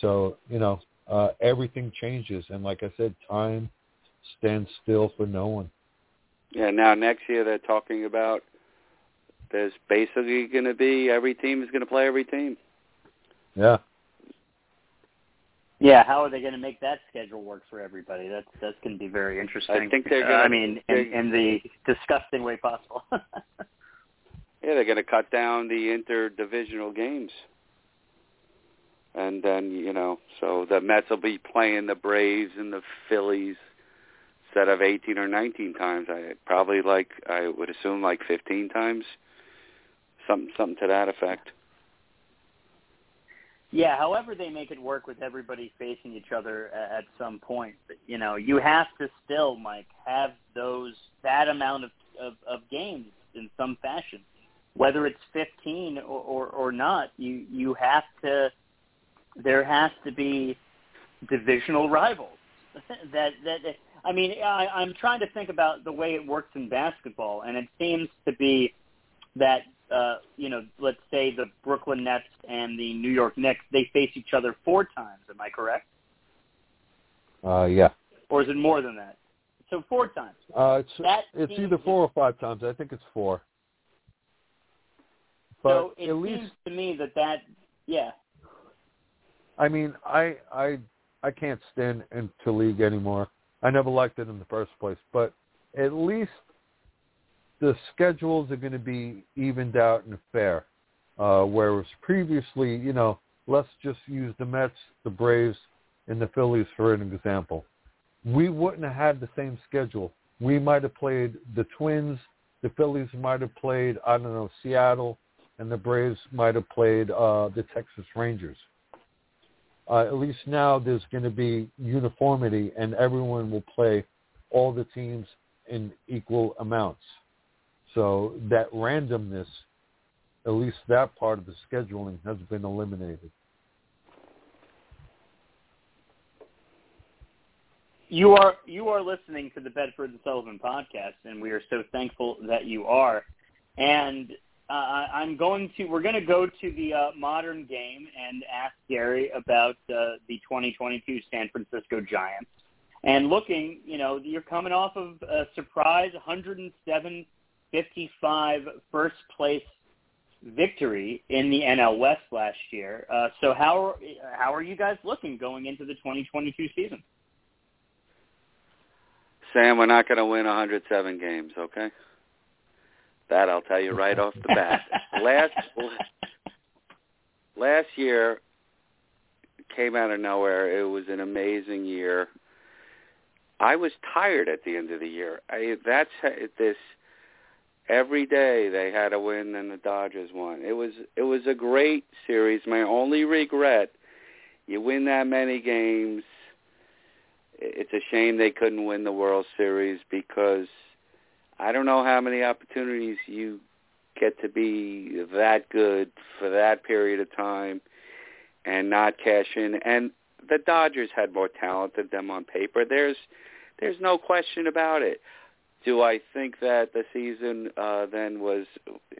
So you know, uh, everything changes, and like I said, time stands still for no one. Yeah, now next year they're talking about there's basically going to be every team is going to play every team. Yeah. Yeah, how are they going to make that schedule work for everybody? That's that's going to be very interesting. I think they're. Gonna, uh, I mean, in, in the disgusting way possible. yeah, they're going to cut down the interdivisional games, and then you know, so the Mets will be playing the Braves and the Phillies instead of 18 or 19 times. I probably like I would assume like 15 times, something something to that effect. Yeah, however they make it work with everybody facing each other at some point, you know, you have to still, Mike, have those that amount of of, of games in some fashion, whether it's 15 or, or or not. You you have to. There has to be divisional rivals. that that I mean, I, I'm trying to think about the way it works in basketball, and it seems to be that uh, you know, let's say the Brooklyn Nets and the New York Knicks, they face each other four times. Am I correct? Uh, yeah. Or is it more than that? So four times. Uh, it's that it's either four or five times. I think it's four. But so it at seems least to me that that yeah. I mean, I I I can't stand into league anymore. I never liked it in the first place, but at least the schedules are going to be evened out and fair. Uh, whereas previously, you know, let's just use the Mets, the Braves, and the Phillies for an example. We wouldn't have had the same schedule. We might have played the Twins, the Phillies might have played, I don't know, Seattle, and the Braves might have played uh, the Texas Rangers. Uh, at least now there's going to be uniformity, and everyone will play all the teams in equal amounts. So that randomness, at least that part of the scheduling, has been eliminated. You are you are listening to the Bedford and Sullivan podcast, and we are so thankful that you are. And uh, I'm going to we're going to go to the uh, modern game and ask Gary about uh, the 2022 San Francisco Giants. And looking, you know, you're coming off of a surprise 107 55 first place victory in the NL West last year. Uh, so how are, how are you guys looking going into the 2022 season? Sam, we're not going to win 107 games, okay? That I'll tell you right off the bat. last last year came out of nowhere. It was an amazing year. I was tired at the end of the year. I that's this every day they had a win and the Dodgers won. It was it was a great series. My only regret, you win that many games. It's a shame they couldn't win the World Series because I don't know how many opportunities you get to be that good for that period of time and not cash in. And the Dodgers had more talent than them on paper. There's there's no question about it. Do I think that the season uh, then was,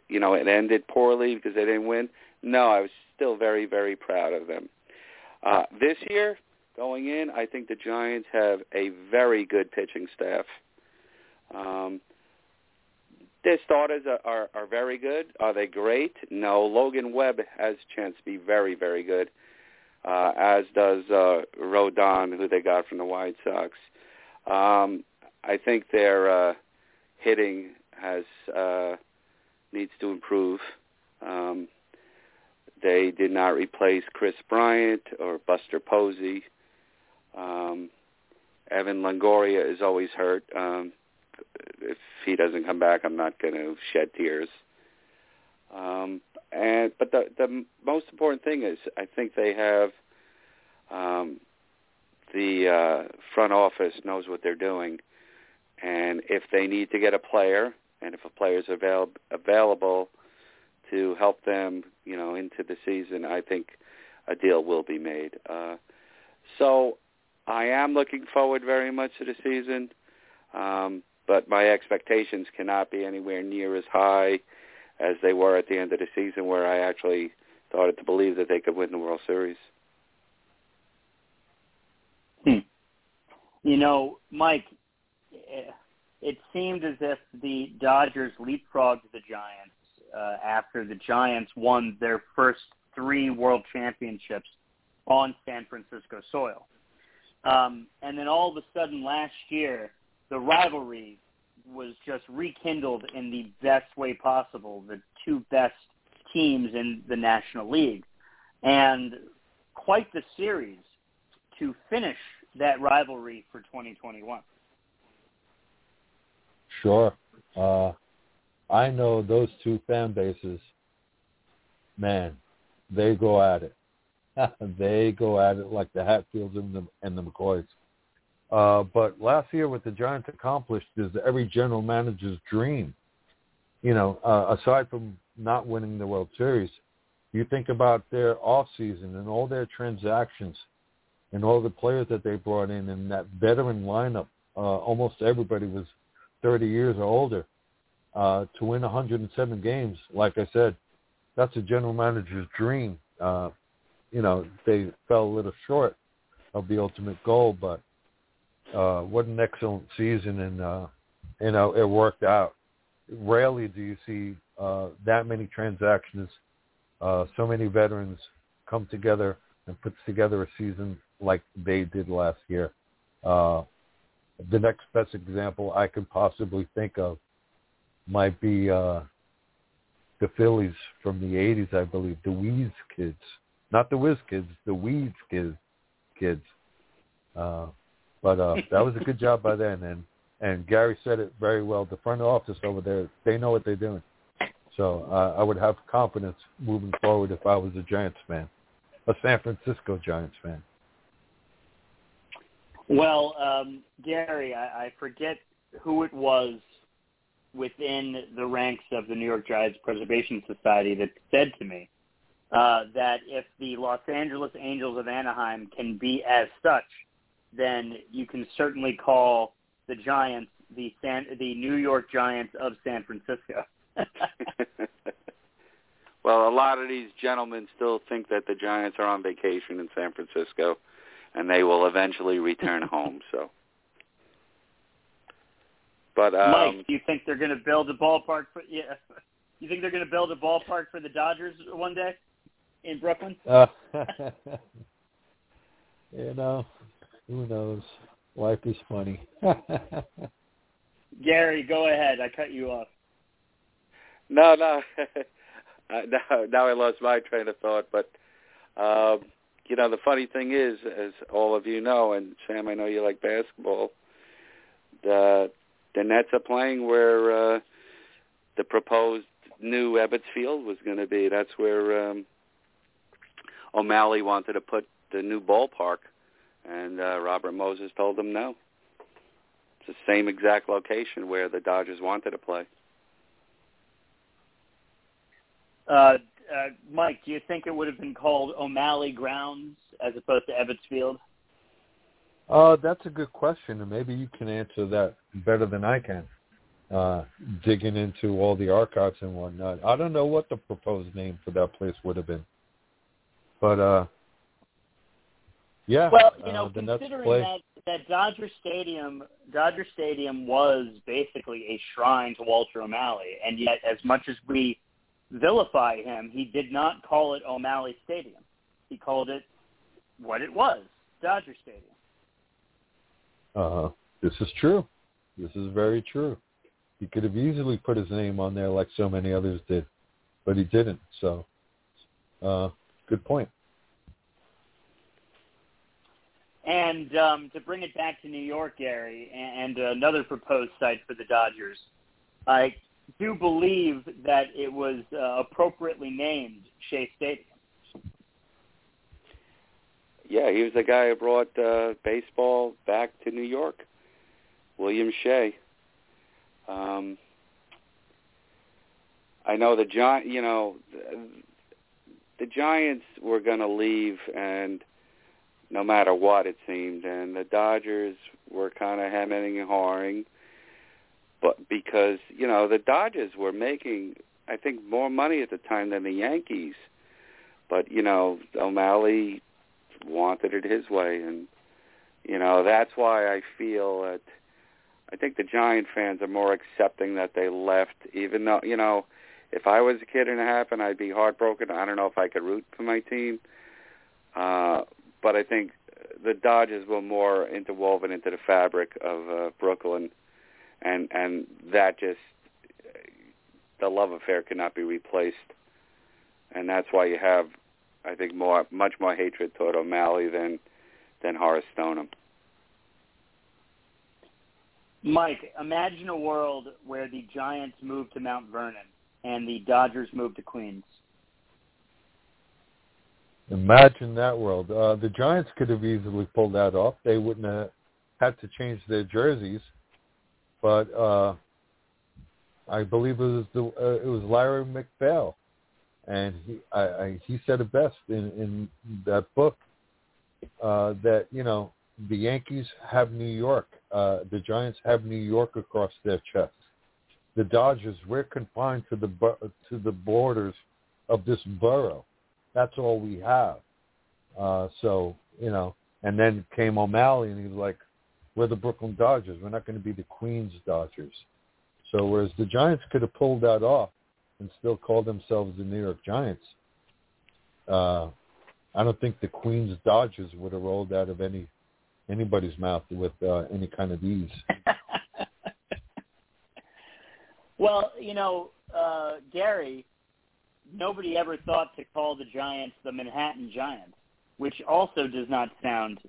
you know, it ended poorly because they didn't win? No, I was still very, very proud of them. Uh, this year, going in, I think the Giants have a very good pitching staff. Um, their starters are, are, are very good. Are they great? No. Logan Webb has a chance to be very, very good, uh, as does uh, Rodon, who they got from the White Sox. Um, I think their uh, hitting has uh, needs to improve. Um, they did not replace Kris Bryant or Buster Posey. Um, Evan Longoria is always hurt. Um, if he doesn't come back, I'm not going to shed tears. Um, and but the the most important thing is I think they have um, the uh, front office knows what they're doing and if they need to get a player, and if a player is avail- available to help them, you know, into the season, I think a deal will be made. Uh, so I am looking forward very much to the season, um, but my expectations cannot be anywhere near as high as they were at the end of the season, where I actually started to believe that they could win the World Series. Hmm. You know, Mike, it seemed as if the Dodgers leapfrogged the Giants uh, after the Giants won their first three World Championships on San Francisco soil. Um, and then all of a sudden last year, the rivalry was just rekindled in the best way possible. The two best teams in the National League, and quite the series to finish that rivalry for 2021. Sure. Uh, I know those two fan bases, man, they go at it. they go at it like the Hatfields and the, and the McCoys. Uh, but last year, what the Giants accomplished is every general manager's dream. You know, uh, aside from not winning the World Series, you think about their off season and all their transactions and all the players that they brought in and that veteran lineup. Uh, almost everybody was 30 years or older. Uh, to win 107 games, like I said, that's a general manager's dream. Uh, you know, they fell a little short of the ultimate goal, but uh, what an excellent season, and uh, you know, it worked out. Rarely do you see uh, that many transactions, uh, so many veterans come together and puts together a season like they did last year. Uh, the next best example I could possibly think of might be uh, the Phillies from the 80s, I believe, the Wheeze Kids. Not the Whiz Kids, the Wheeze Kids. kids. Uh, but uh, that was a good job by then. And, and Gary said it very well. The front office over there, they know what they're doing. So uh, I would have confidence moving forward if I was a Giants fan, a San Francisco Giants fan. Well, um, Gary, I, I forget who it was within the ranks of the New York Giants Preservation Society that said to me uh, that if the Los Angeles Angels of Anaheim can be as such, then you can certainly call the Giants the San, the New York Giants of San Francisco. well, a lot of these gentlemen still think that the Giants are on vacation in San Francisco, and they will eventually return home. So. But um, Mike, do you think they're going to build a ballpark for? Yeah, you think they're going to build a ballpark for the Dodgers one day in Brooklyn? Uh, you know, who knows? Life is funny. Gary, go ahead. I cut you off. No, no. now, now I lost my train of thought. But um, you know, the funny thing is, as all of you know, and Sam, I know you like basketball. The the Nets are playing where uh, the proposed new Ebbets Field was going to be. That's where um, O'Malley wanted to put the new ballpark, and uh, Robert Moses told him no. It's the same exact location where the Dodgers wanted to play. Uh, uh, Mike, do you think it would have been called O'Malley Grounds as opposed to Ebbets Field? Uh, that's a good question, and maybe you can answer that better than I can. Uh, digging into all the archives and whatnot. I don't know what the proposed name for that place would have been. But uh yeah. Well, you know, uh, considering that that Dodger Stadium Dodger Stadium was basically a shrine to Walter O'Malley, and yet as much as we vilify him, he did not call it O'Malley Stadium. He called it what it was, Dodger Stadium. Uh, this is true. This is very true. He could have easily put his name on there like so many others did, but he didn't. So, uh, good point. And um, to bring it back to New York, Gary, and, and another proposed site for the Dodgers, I do believe that it was uh, appropriately named Shea Stadium. Yeah, he was the guy who brought uh, baseball back to New York. William Shea. Um, I know the Giant. You know, the, the Giants were going to leave, and no matter what it seemed, and the Dodgers were kind of hemming and hawing, but because you know the Dodgers were making, I think, more money at the time than the Yankees, but you know O'Malley wanted it his way, and you know that's why I feel that I think the Giant fans are more accepting that they left, even though you know if I was a kid and half and I'd be heartbroken. I don't know if I could root for my team, Uh, but I think the Dodgers were more interwoven into the fabric of uh, Brooklyn, and and that just the love affair cannot be replaced, and that's why you have, I think, more much more hatred toward O'Malley than than Horace Stoneham. Mike, imagine a world where the Giants move to Mount Vernon and the Dodgers move to Queens. Imagine that world. Uh, the Giants could have easily pulled that off. They wouldn't have had to change their jerseys, but uh, I believe it was the uh, it was Larry MacPhail, and he I, I, he said it best in in that book uh, that you know the Yankees have New York, uh, the Giants have New York across their chest. The Dodgers we're confined to the to the borders of this borough that's all we have. Uh, so, you know, and then came O'Malley and he was like, we're the Brooklyn Dodgers. We're not going to be the Queens Dodgers. So whereas the Giants could have pulled that off and still called themselves the New York Giants, uh, I don't think the Queens Dodgers would have rolled out of any anybody's mouth with uh, any kind of ease. well, you know, uh, Gary, nobody ever thought to call the Giants the Manhattan Giants, which also does not sound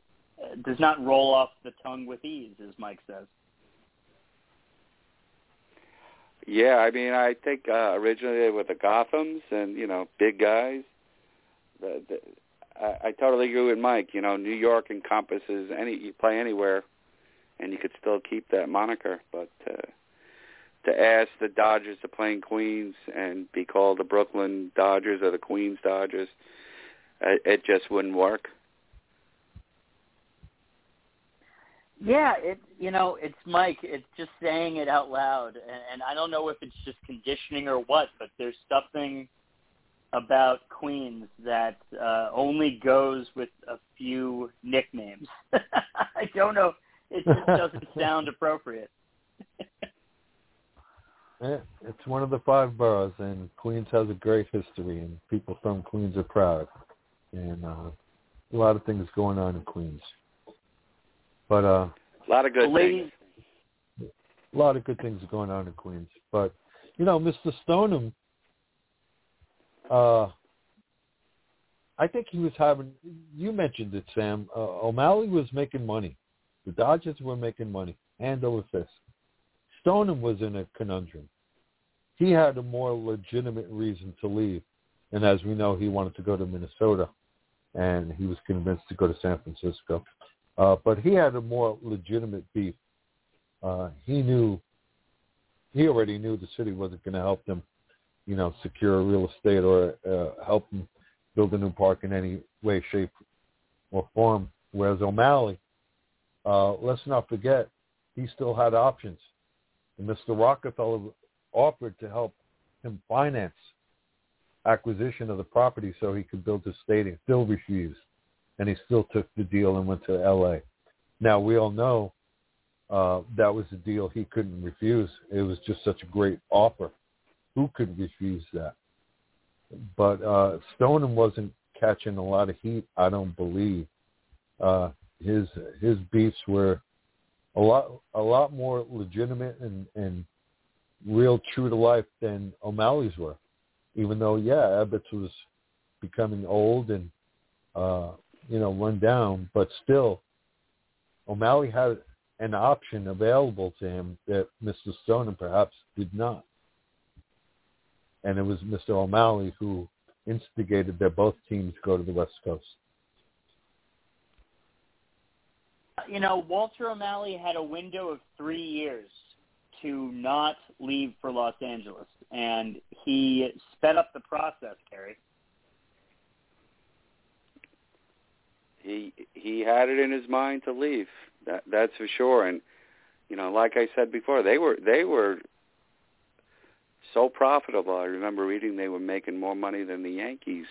uh, does not roll off the tongue with ease, as Mike says. Yeah, I mean, I think uh, originally were the Gothams, and you know, big guys. The, the, I, I totally agree with Mike. You know, New York encompasses any you play anywhere, and you could still keep that moniker, but. uh to ask the Dodgers to play in Queens and be called the Brooklyn Dodgers or the Queens Dodgers, it just wouldn't work. Yeah, it you know it's Mike. It's just saying it out loud, and, and I don't know if it's just conditioning or what, but there's something about Queens that uh, only goes with a few nicknames. I don't know. It just doesn't sound appropriate. Yeah, it's one of the five boroughs, and Queens has a great history, and people from Queens are proud. And uh, a lot of things going on in Queens. But uh, a lot of good things. A lot of good things going on in Queens. But you know, Mr. Stoneham, uh, I think he was having. You mentioned it, Sam. Uh, O'Malley was making money. The Dodgers were making money, hand over fist. Stoneham was in a conundrum. He had a more legitimate reason to leave. And as we know, he wanted to go to Minnesota, and he was convinced to go to San Francisco. Uh, but he had a more legitimate beef. Uh, he knew, he already knew the city wasn't going to help them, you know, secure real estate or uh, help them build a new park in any way, shape, or form. Whereas O'Malley, uh, let's not forget, he still had options. And Mr. Rockefeller offered to help him finance acquisition of the property so he could build his stadium. Still refused, and he still took the deal and went to L.A. Now we all know uh, that was a deal he couldn't refuse. It was just such a great offer. Who could refuse that? But uh, Stoneham wasn't catching a lot of heat. I don't believe uh, his his beefs were a lot a lot more legitimate and and real true to life than O'Malley's were. Even though yeah, Ebbets was becoming old and uh, you know run down, but still O'Malley had an option available to him that Mr. Stone perhaps did not. And it was Mr. O'Malley who instigated that both teams go to the West Coast. You know, Walter O'Malley had a window of three years to not leave for Los Angeles, and he sped up the process, Gary. He he had it in his mind to leave. That that's for sure. And you know, like I said before, they were they were so profitable. I remember reading they were making more money than the Yankees.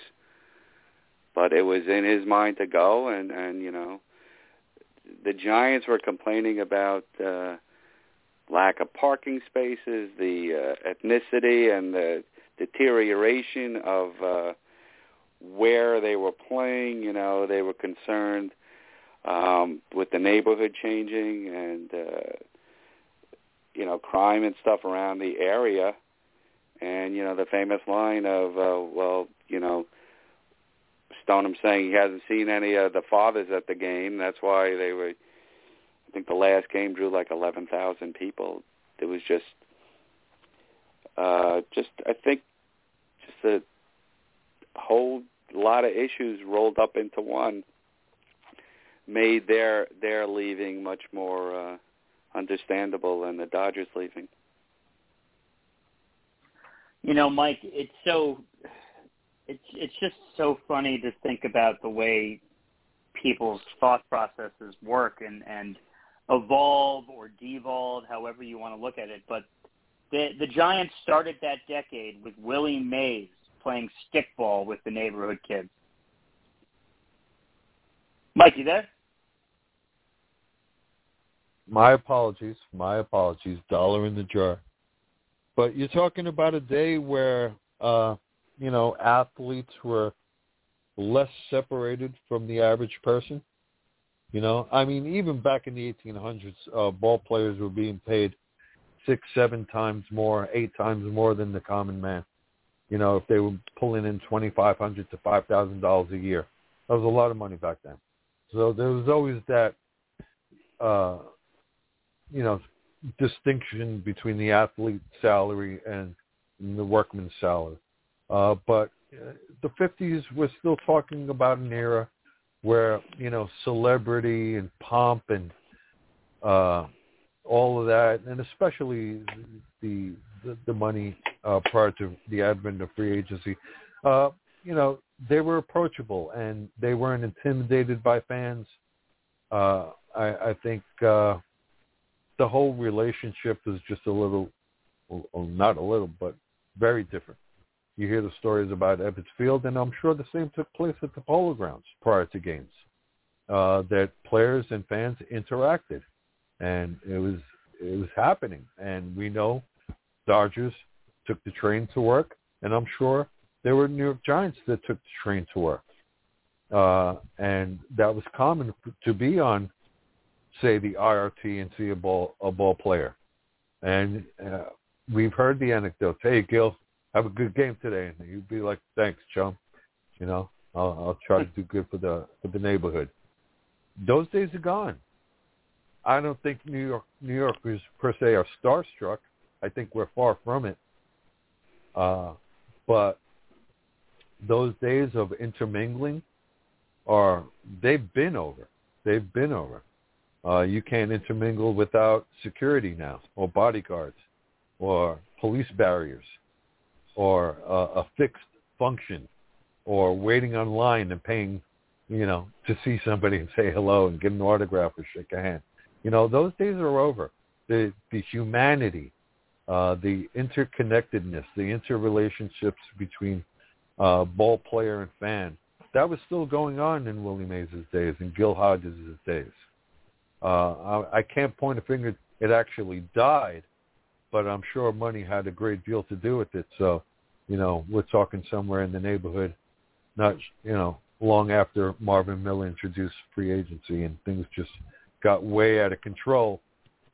But it was in his mind to go, and and you know, the Giants were complaining about. uh lack of parking spaces, the uh, ethnicity and the deterioration of uh, where they were playing. You know, they were concerned um, with the neighborhood changing and uh, you know crime and stuff around the area. And you know the famous line of, uh, well, you know, Stoneham saying he hasn't seen any of the fathers at the game. That's why they were. I think the last game drew like eleven thousand people. It was just, uh, just I think, just a whole lot of issues rolled up into one made their their leaving much more uh, understandable than the Dodgers leaving. You know, Mike, it's so it's it's just so funny to think about the way people's thought processes work and and evolve or devolve, however you want to look at it. But the the Giants started that decade with Willie Mays playing stickball with the neighborhood kids. Mike, you there? My apologies. My apologies. Dollar in the jar. But you're talking about a day where, uh, you know, athletes were less separated from the average person. You know, I mean, even back in the 1800s, uh, ball players were being paid six, seven times more, eight times more than the common man. You know, if they were pulling in twenty five hundred to five thousand dollars a year, that was a lot of money back then. So there was always that, uh, you know, distinction between the athlete salary and the workman's salary. Uh, but uh, the 50s, we're still talking about an era where, you know, celebrity and pomp and uh, all of that, and especially the the, the money uh, prior to the advent of free agency, uh, you know, they were approachable and they weren't intimidated by fans. Uh, I, I think uh, the whole relationship is just a little, well, not a little, but very different. You hear the stories about Ebbets Field, and I'm sure the same took place at the Polo Grounds prior to games. Uh, that players and fans interacted, and it was it was happening. And we know Dodgers took the train to work, and I'm sure there were New York Giants that took the train to work. Uh, and that was common to be on, say, the IRT and see a ball a ball player. And uh, we've heard the anecdotes. Hey, Gil, have a good game today, and you'd be like, "Thanks, chum." You know, I'll, I'll try to do good for the for the neighborhood. Those days are gone. I don't think New York New Yorkers per se are starstruck. I think we're far from it. Uh, but those days of intermingling are they've been over. They've been over. Uh, you can't intermingle without security now, or bodyguards, or police barriers, or uh, a fixed function, or waiting online and paying, you know, to see somebody and say hello and get an autograph or shake a hand. You know, those days are over. The the humanity uh, the interconnectedness, the interrelationships between uh, ball player and fan, that was still going on in Willie Mays' days and Gil Hodges' days. Uh, I, I can't point a finger. It actually died, but I'm sure money had a great deal to do with it. So, you know, we're talking somewhere in the neighborhood, not, you know, long after Marvin Miller introduced free agency and things just got way out of control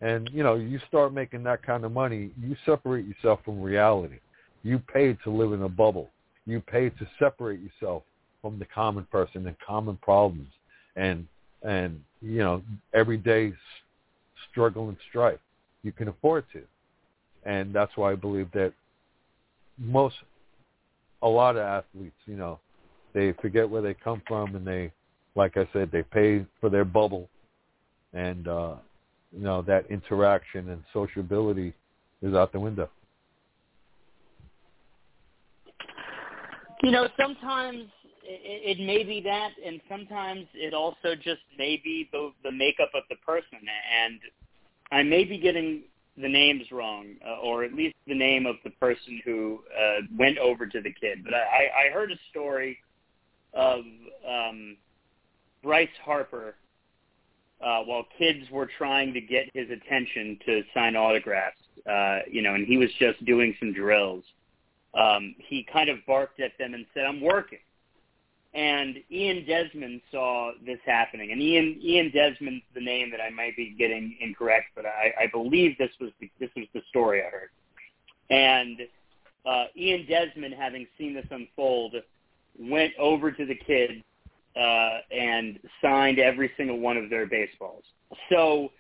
and you know, you start making that kind of money, you separate yourself from reality. You pay to live in a bubble. You pay to separate yourself from the common person and common problems, and and you know, everyday struggle and strife. You can afford to, and that's why I believe that most, a lot of athletes, you know, they forget where they come from, and they, like I said, they pay for their bubble, and uh, you know that interaction and sociability is out the window. You know, sometimes it, may be that, and sometimes it also just may be the the makeup of the person. And I may be getting the names wrong, uh, or at least the name of the person who uh, went over to the kid. But I, I heard a story of um, Bryce Harper uh, while kids were trying to get his attention to sign autographs, uh, you know, and he was just doing some drills. Um, he kind of barked at them and said, "I'm working," and Ian Desmond saw this happening. And Ian Ian Desmond's the name that I might be getting incorrect, but I, I believe this was the, this was the story I heard. And uh, Ian Desmond, having seen this unfold, went over to the kids uh, and signed every single one of their baseballs. So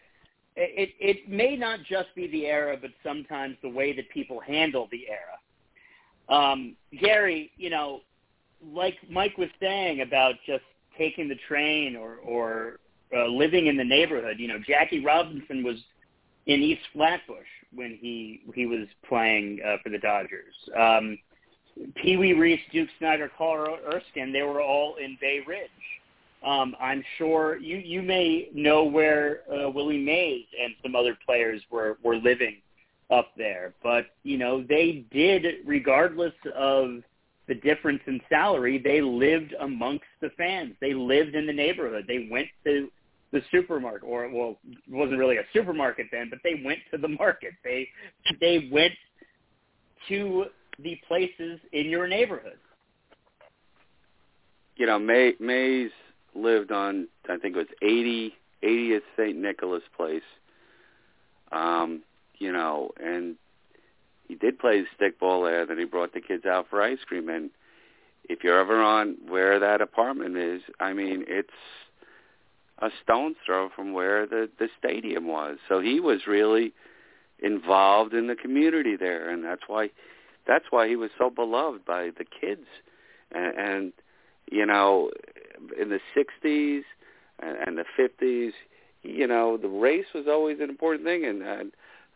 it, it may not just be the era, but sometimes the way that people handle the era. Um, Gary, you know, like Mike was saying about just taking the train or, or uh, living in the neighborhood, you know, Jackie Robinson was in East Flatbush when he he was playing uh, for the Dodgers. Um, Pee Wee Reese, Duke Snider, Carl Erskine, they were all in Bay Ridge. Um, I'm sure you you may know where uh, Willie Mays and some other players were were living up there, but you know they did, regardless of the difference in salary, they lived amongst the fans. They lived in the neighborhood. They went to the supermarket, or well, it wasn't really a supermarket then, but they went to the market. They they went to the places in your neighborhood. You know, May, Mays lived on I think it was 80 80th St. Nicholas Place. Um, you know, and he did play stickball there. Then he brought the kids out for ice cream. And if you're ever on where that apartment is, I mean, it's a stone's throw from where the the stadium was. So he was really involved in the community there, and that's why that's why he was so beloved by the kids. And, and you know, in the '60s and, and the '50s, you know, the race was always an important thing, and, and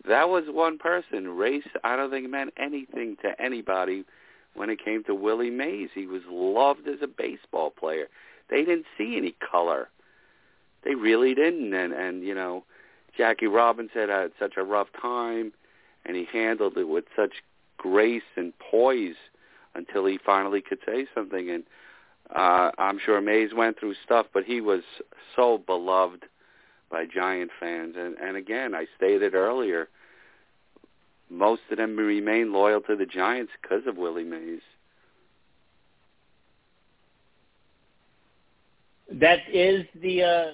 that was one person. Race, I don't think meant anything to anybody when it came to Willie Mays. He was loved as a baseball player. They didn't see any color. They really didn't. And, and you know, Jackie Robinson had such a rough time, and he handled it with such grace and poise until he finally could say something. And uh, I'm sure Mays went through stuff, but he was so beloved by Giant fans. And, and again, I stated earlier, most of them remain loyal to the Giants because of Willie Mays. That is the uh,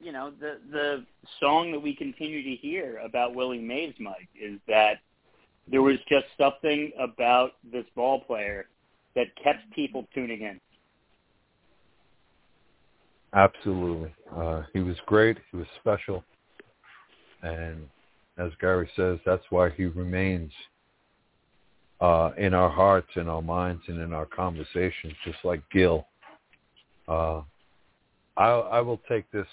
you know the the song that we continue to hear about Willie Mays, Mike, is that there was just something about this ball player that kept people tuning in. Absolutely. Uh, he was great. He was special. And as Gary says, that's why he remains uh, in our hearts, in our minds, and in our conversations, just like Gil. Uh, I, I will take this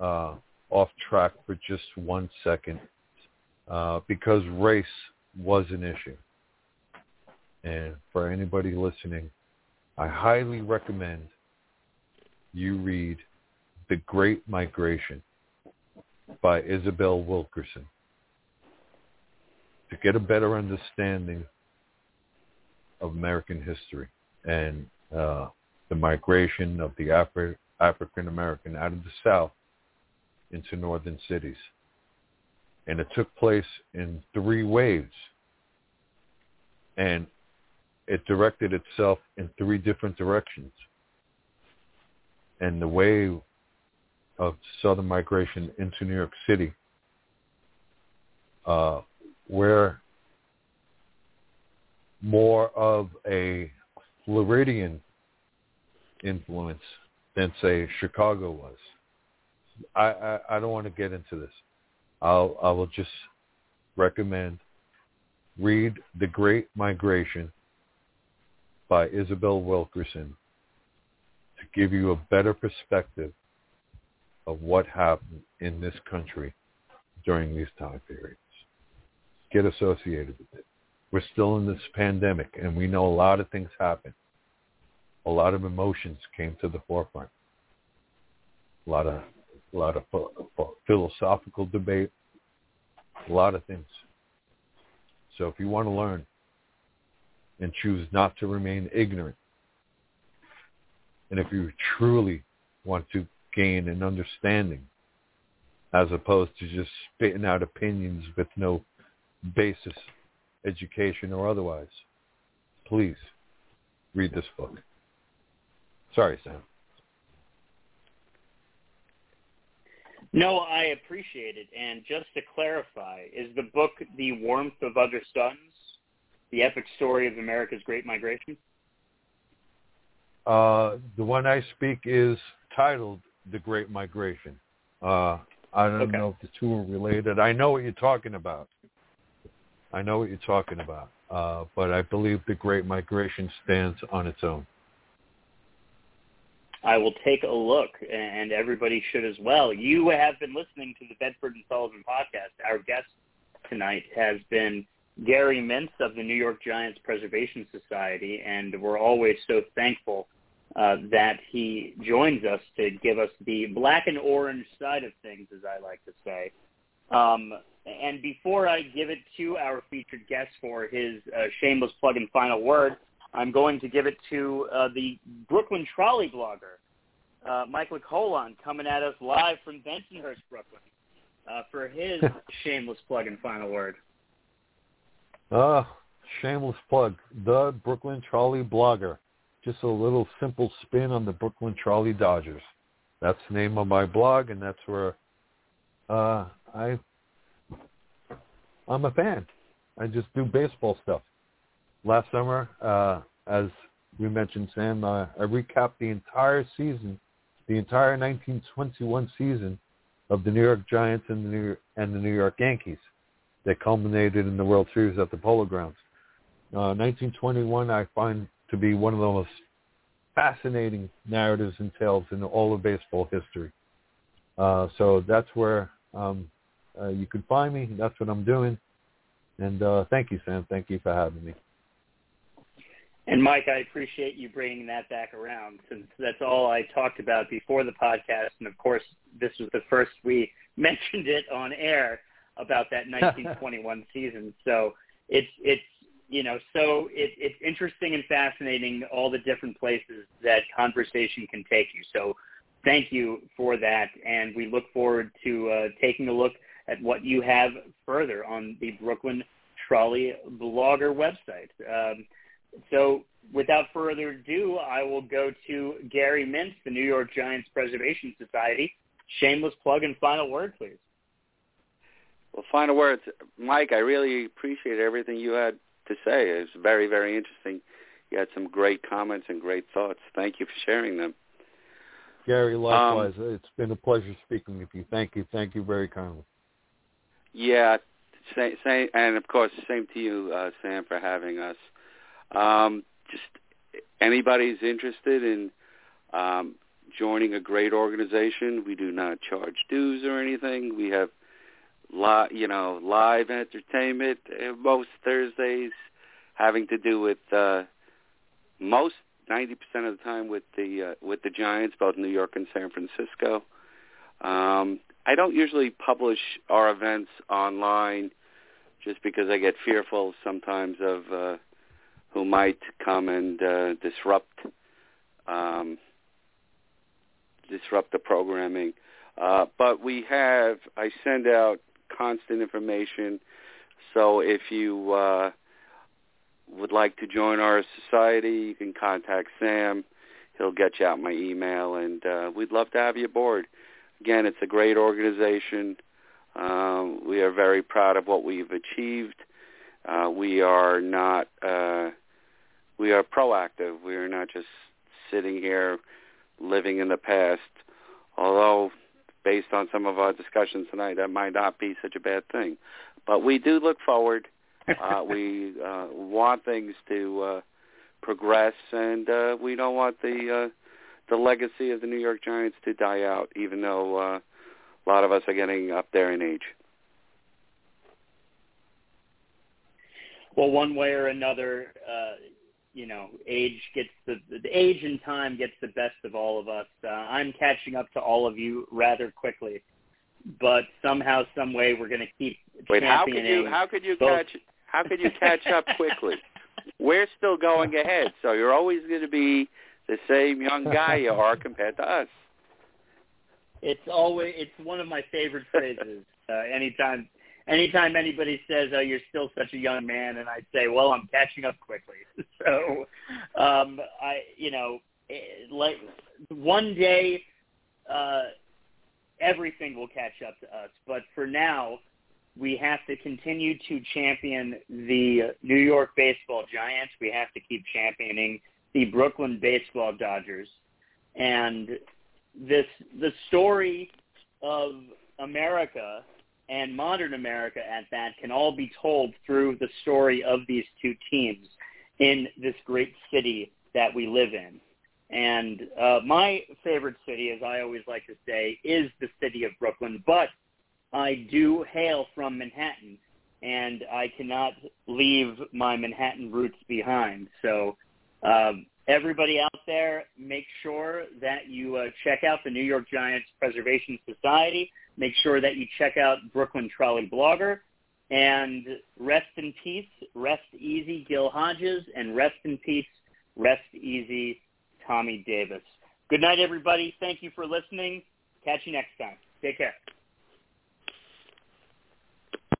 uh, off track for just one second uh, because race was an issue. And for anybody listening, I highly recommend you read The Great Migration by Isabel Wilkerson to get a better understanding of American history and uh, the migration of the Afri- African American out of the South into northern cities. And it took place in three waves. And it directed itself in three different directions and the wave of southern migration into New York City, uh, where more of a Floridian influence than say Chicago was. I, I, I don't want to get into this. I'll I will just recommend read The Great Migration by Isabel Wilkerson give you a better perspective of what happened in this country during these time periods. Get associated with it. We're still in this pandemic, and we know a lot of things happened. A lot of emotions came to the forefront. A lot of a lot of philosophical debate, a lot of things. So if you want to learn and choose not to remain ignorant, and if you truly want to gain an understanding as opposed to just spitting out opinions with no basis, education or otherwise, please read this book. Sorry, Sam. No, I appreciate it. And just to clarify, is the book The Warmth of Other Suns, the epic story of America's Great Migration? Uh, the one I speak is titled The Great Migration. Uh, I don't Okay. know if the two are related. I know what you're talking about. I know what you're talking about. Uh, but I believe The Great Migration stands on its own. I will take a look, and everybody should as well. You have been listening to the Bedford and Sullivan podcast. Our guest tonight has been Gary Mintz of the New York Giants Preservation Society, and we're always so thankful uh, that he joins us to give us the black and orange side of things, as I like to say. Um, and before I give it to our featured guest for his uh, shameless plug and final word, I'm going to give it to uh, the Brooklyn trolley blogger, uh, Mike Colon, coming at us live from Bensonhurst, Brooklyn, uh, for his shameless plug and final word. Uh, shameless plug. The Brooklyn Trolley Blogger. Just a little simple spin on the Brooklyn Trolley Dodgers. That's the name of my blog, and that's where uh, I I'm a fan. I just do baseball stuff. Last summer, uh, as we mentioned, Sam, uh, I recapped the entire season, the entire 1921 season of the New York Giants and the New York, and the New York Yankees that culminated in the World Series at the Polo Grounds. Uh, 1921, I find to be one of the most fascinating narratives and tales in all of baseball history. Uh, so that's where um, uh, you can find me. That's what I'm doing. And uh, thank you, Sam. Thank you for having me. And Mike, I appreciate you bringing that back around since that's all I talked about before the podcast. And of course, this was the first we mentioned it on air about that 1921 season. So it's it's you know so it, it's interesting and fascinating all the different places that conversation can take you. So thank you for that, and we look forward to uh, taking a look at what you have further on the Brooklyn Trolley Blogger website. Um, so without further ado, I will go to Gary Mintz, the New York Giants Preservation Society. Shameless plug and final word, please. Well, final words, Mike. I really appreciate everything you had to say. It was very, very interesting. You had some great comments and great thoughts. Thank you for sharing them. Gary, likewise. Um, it's been a pleasure speaking with you. Thank you. Thank you very kindly. Yeah, same, same and of course, same to you, uh, Sam, for having us. Um, just anybody's interested in um, joining a great organization, we do not charge dues or anything. We have li- you know live entertainment uh, most Thursdays, having to do with uh, most ninety percent of the time with the uh, with the Giants, both New York and San Francisco. Um, I don't usually publish our events online, just because I get fearful sometimes of uh, who might come and uh, disrupt um, disrupt the programming. Uh, but we have I send out constant information. So if you uh, would like to join our society, you can contact Sam. He'll get you out my email, and uh, we'd love to have you aboard. Again, it's a great organization. Um, we are very proud of what we've achieved. Uh, we are not uh, we are proactive. We are not just sitting here living in the past. Although, based on some of our discussions tonight, that might not be such a bad thing. But we do look forward. uh, we uh, want things to uh, progress, and uh, we don't want the uh, the legacy of the New York Giants to die out, even though uh, a lot of us are getting up there in age. Well, one way or another, uh, you know, age gets the, the age and time gets the best of all of us. Uh, I'm catching up to all of you rather quickly, but somehow, some way, we're going to keep Wait, how could you how could you both- catch how could you catch up quickly? We're still going ahead, so you're always going to be the same young guy you are compared to us. It's always it's one of my favorite phrases. Uh, anytime anytime anybody says, "Oh, you're still such a young man," and I say, "Well, I'm catching up quickly." so, um, I you know, like one day, uh, everything will catch up to us. But for now, we have to continue to champion the New York Baseball Giants. We have to keep championing the Brooklyn Baseball Dodgers. And this the story of America and modern America at that can all be told through the story of these two teams in this great city that we live in. And uh, my favorite city, as I always like to say, is the city of Brooklyn. But I do hail from Manhattan, and I cannot leave my Manhattan roots behind. So um, everybody out there, make sure that you uh, check out the New York Giants Preservation Society. Make sure that you check out Brooklyn Trolley Blogger. And rest in peace, rest easy, Gil Hodges, and rest in peace, rest easy, Tommy Davis. Good night, everybody. Thank you for listening. Catch you next time. Take care.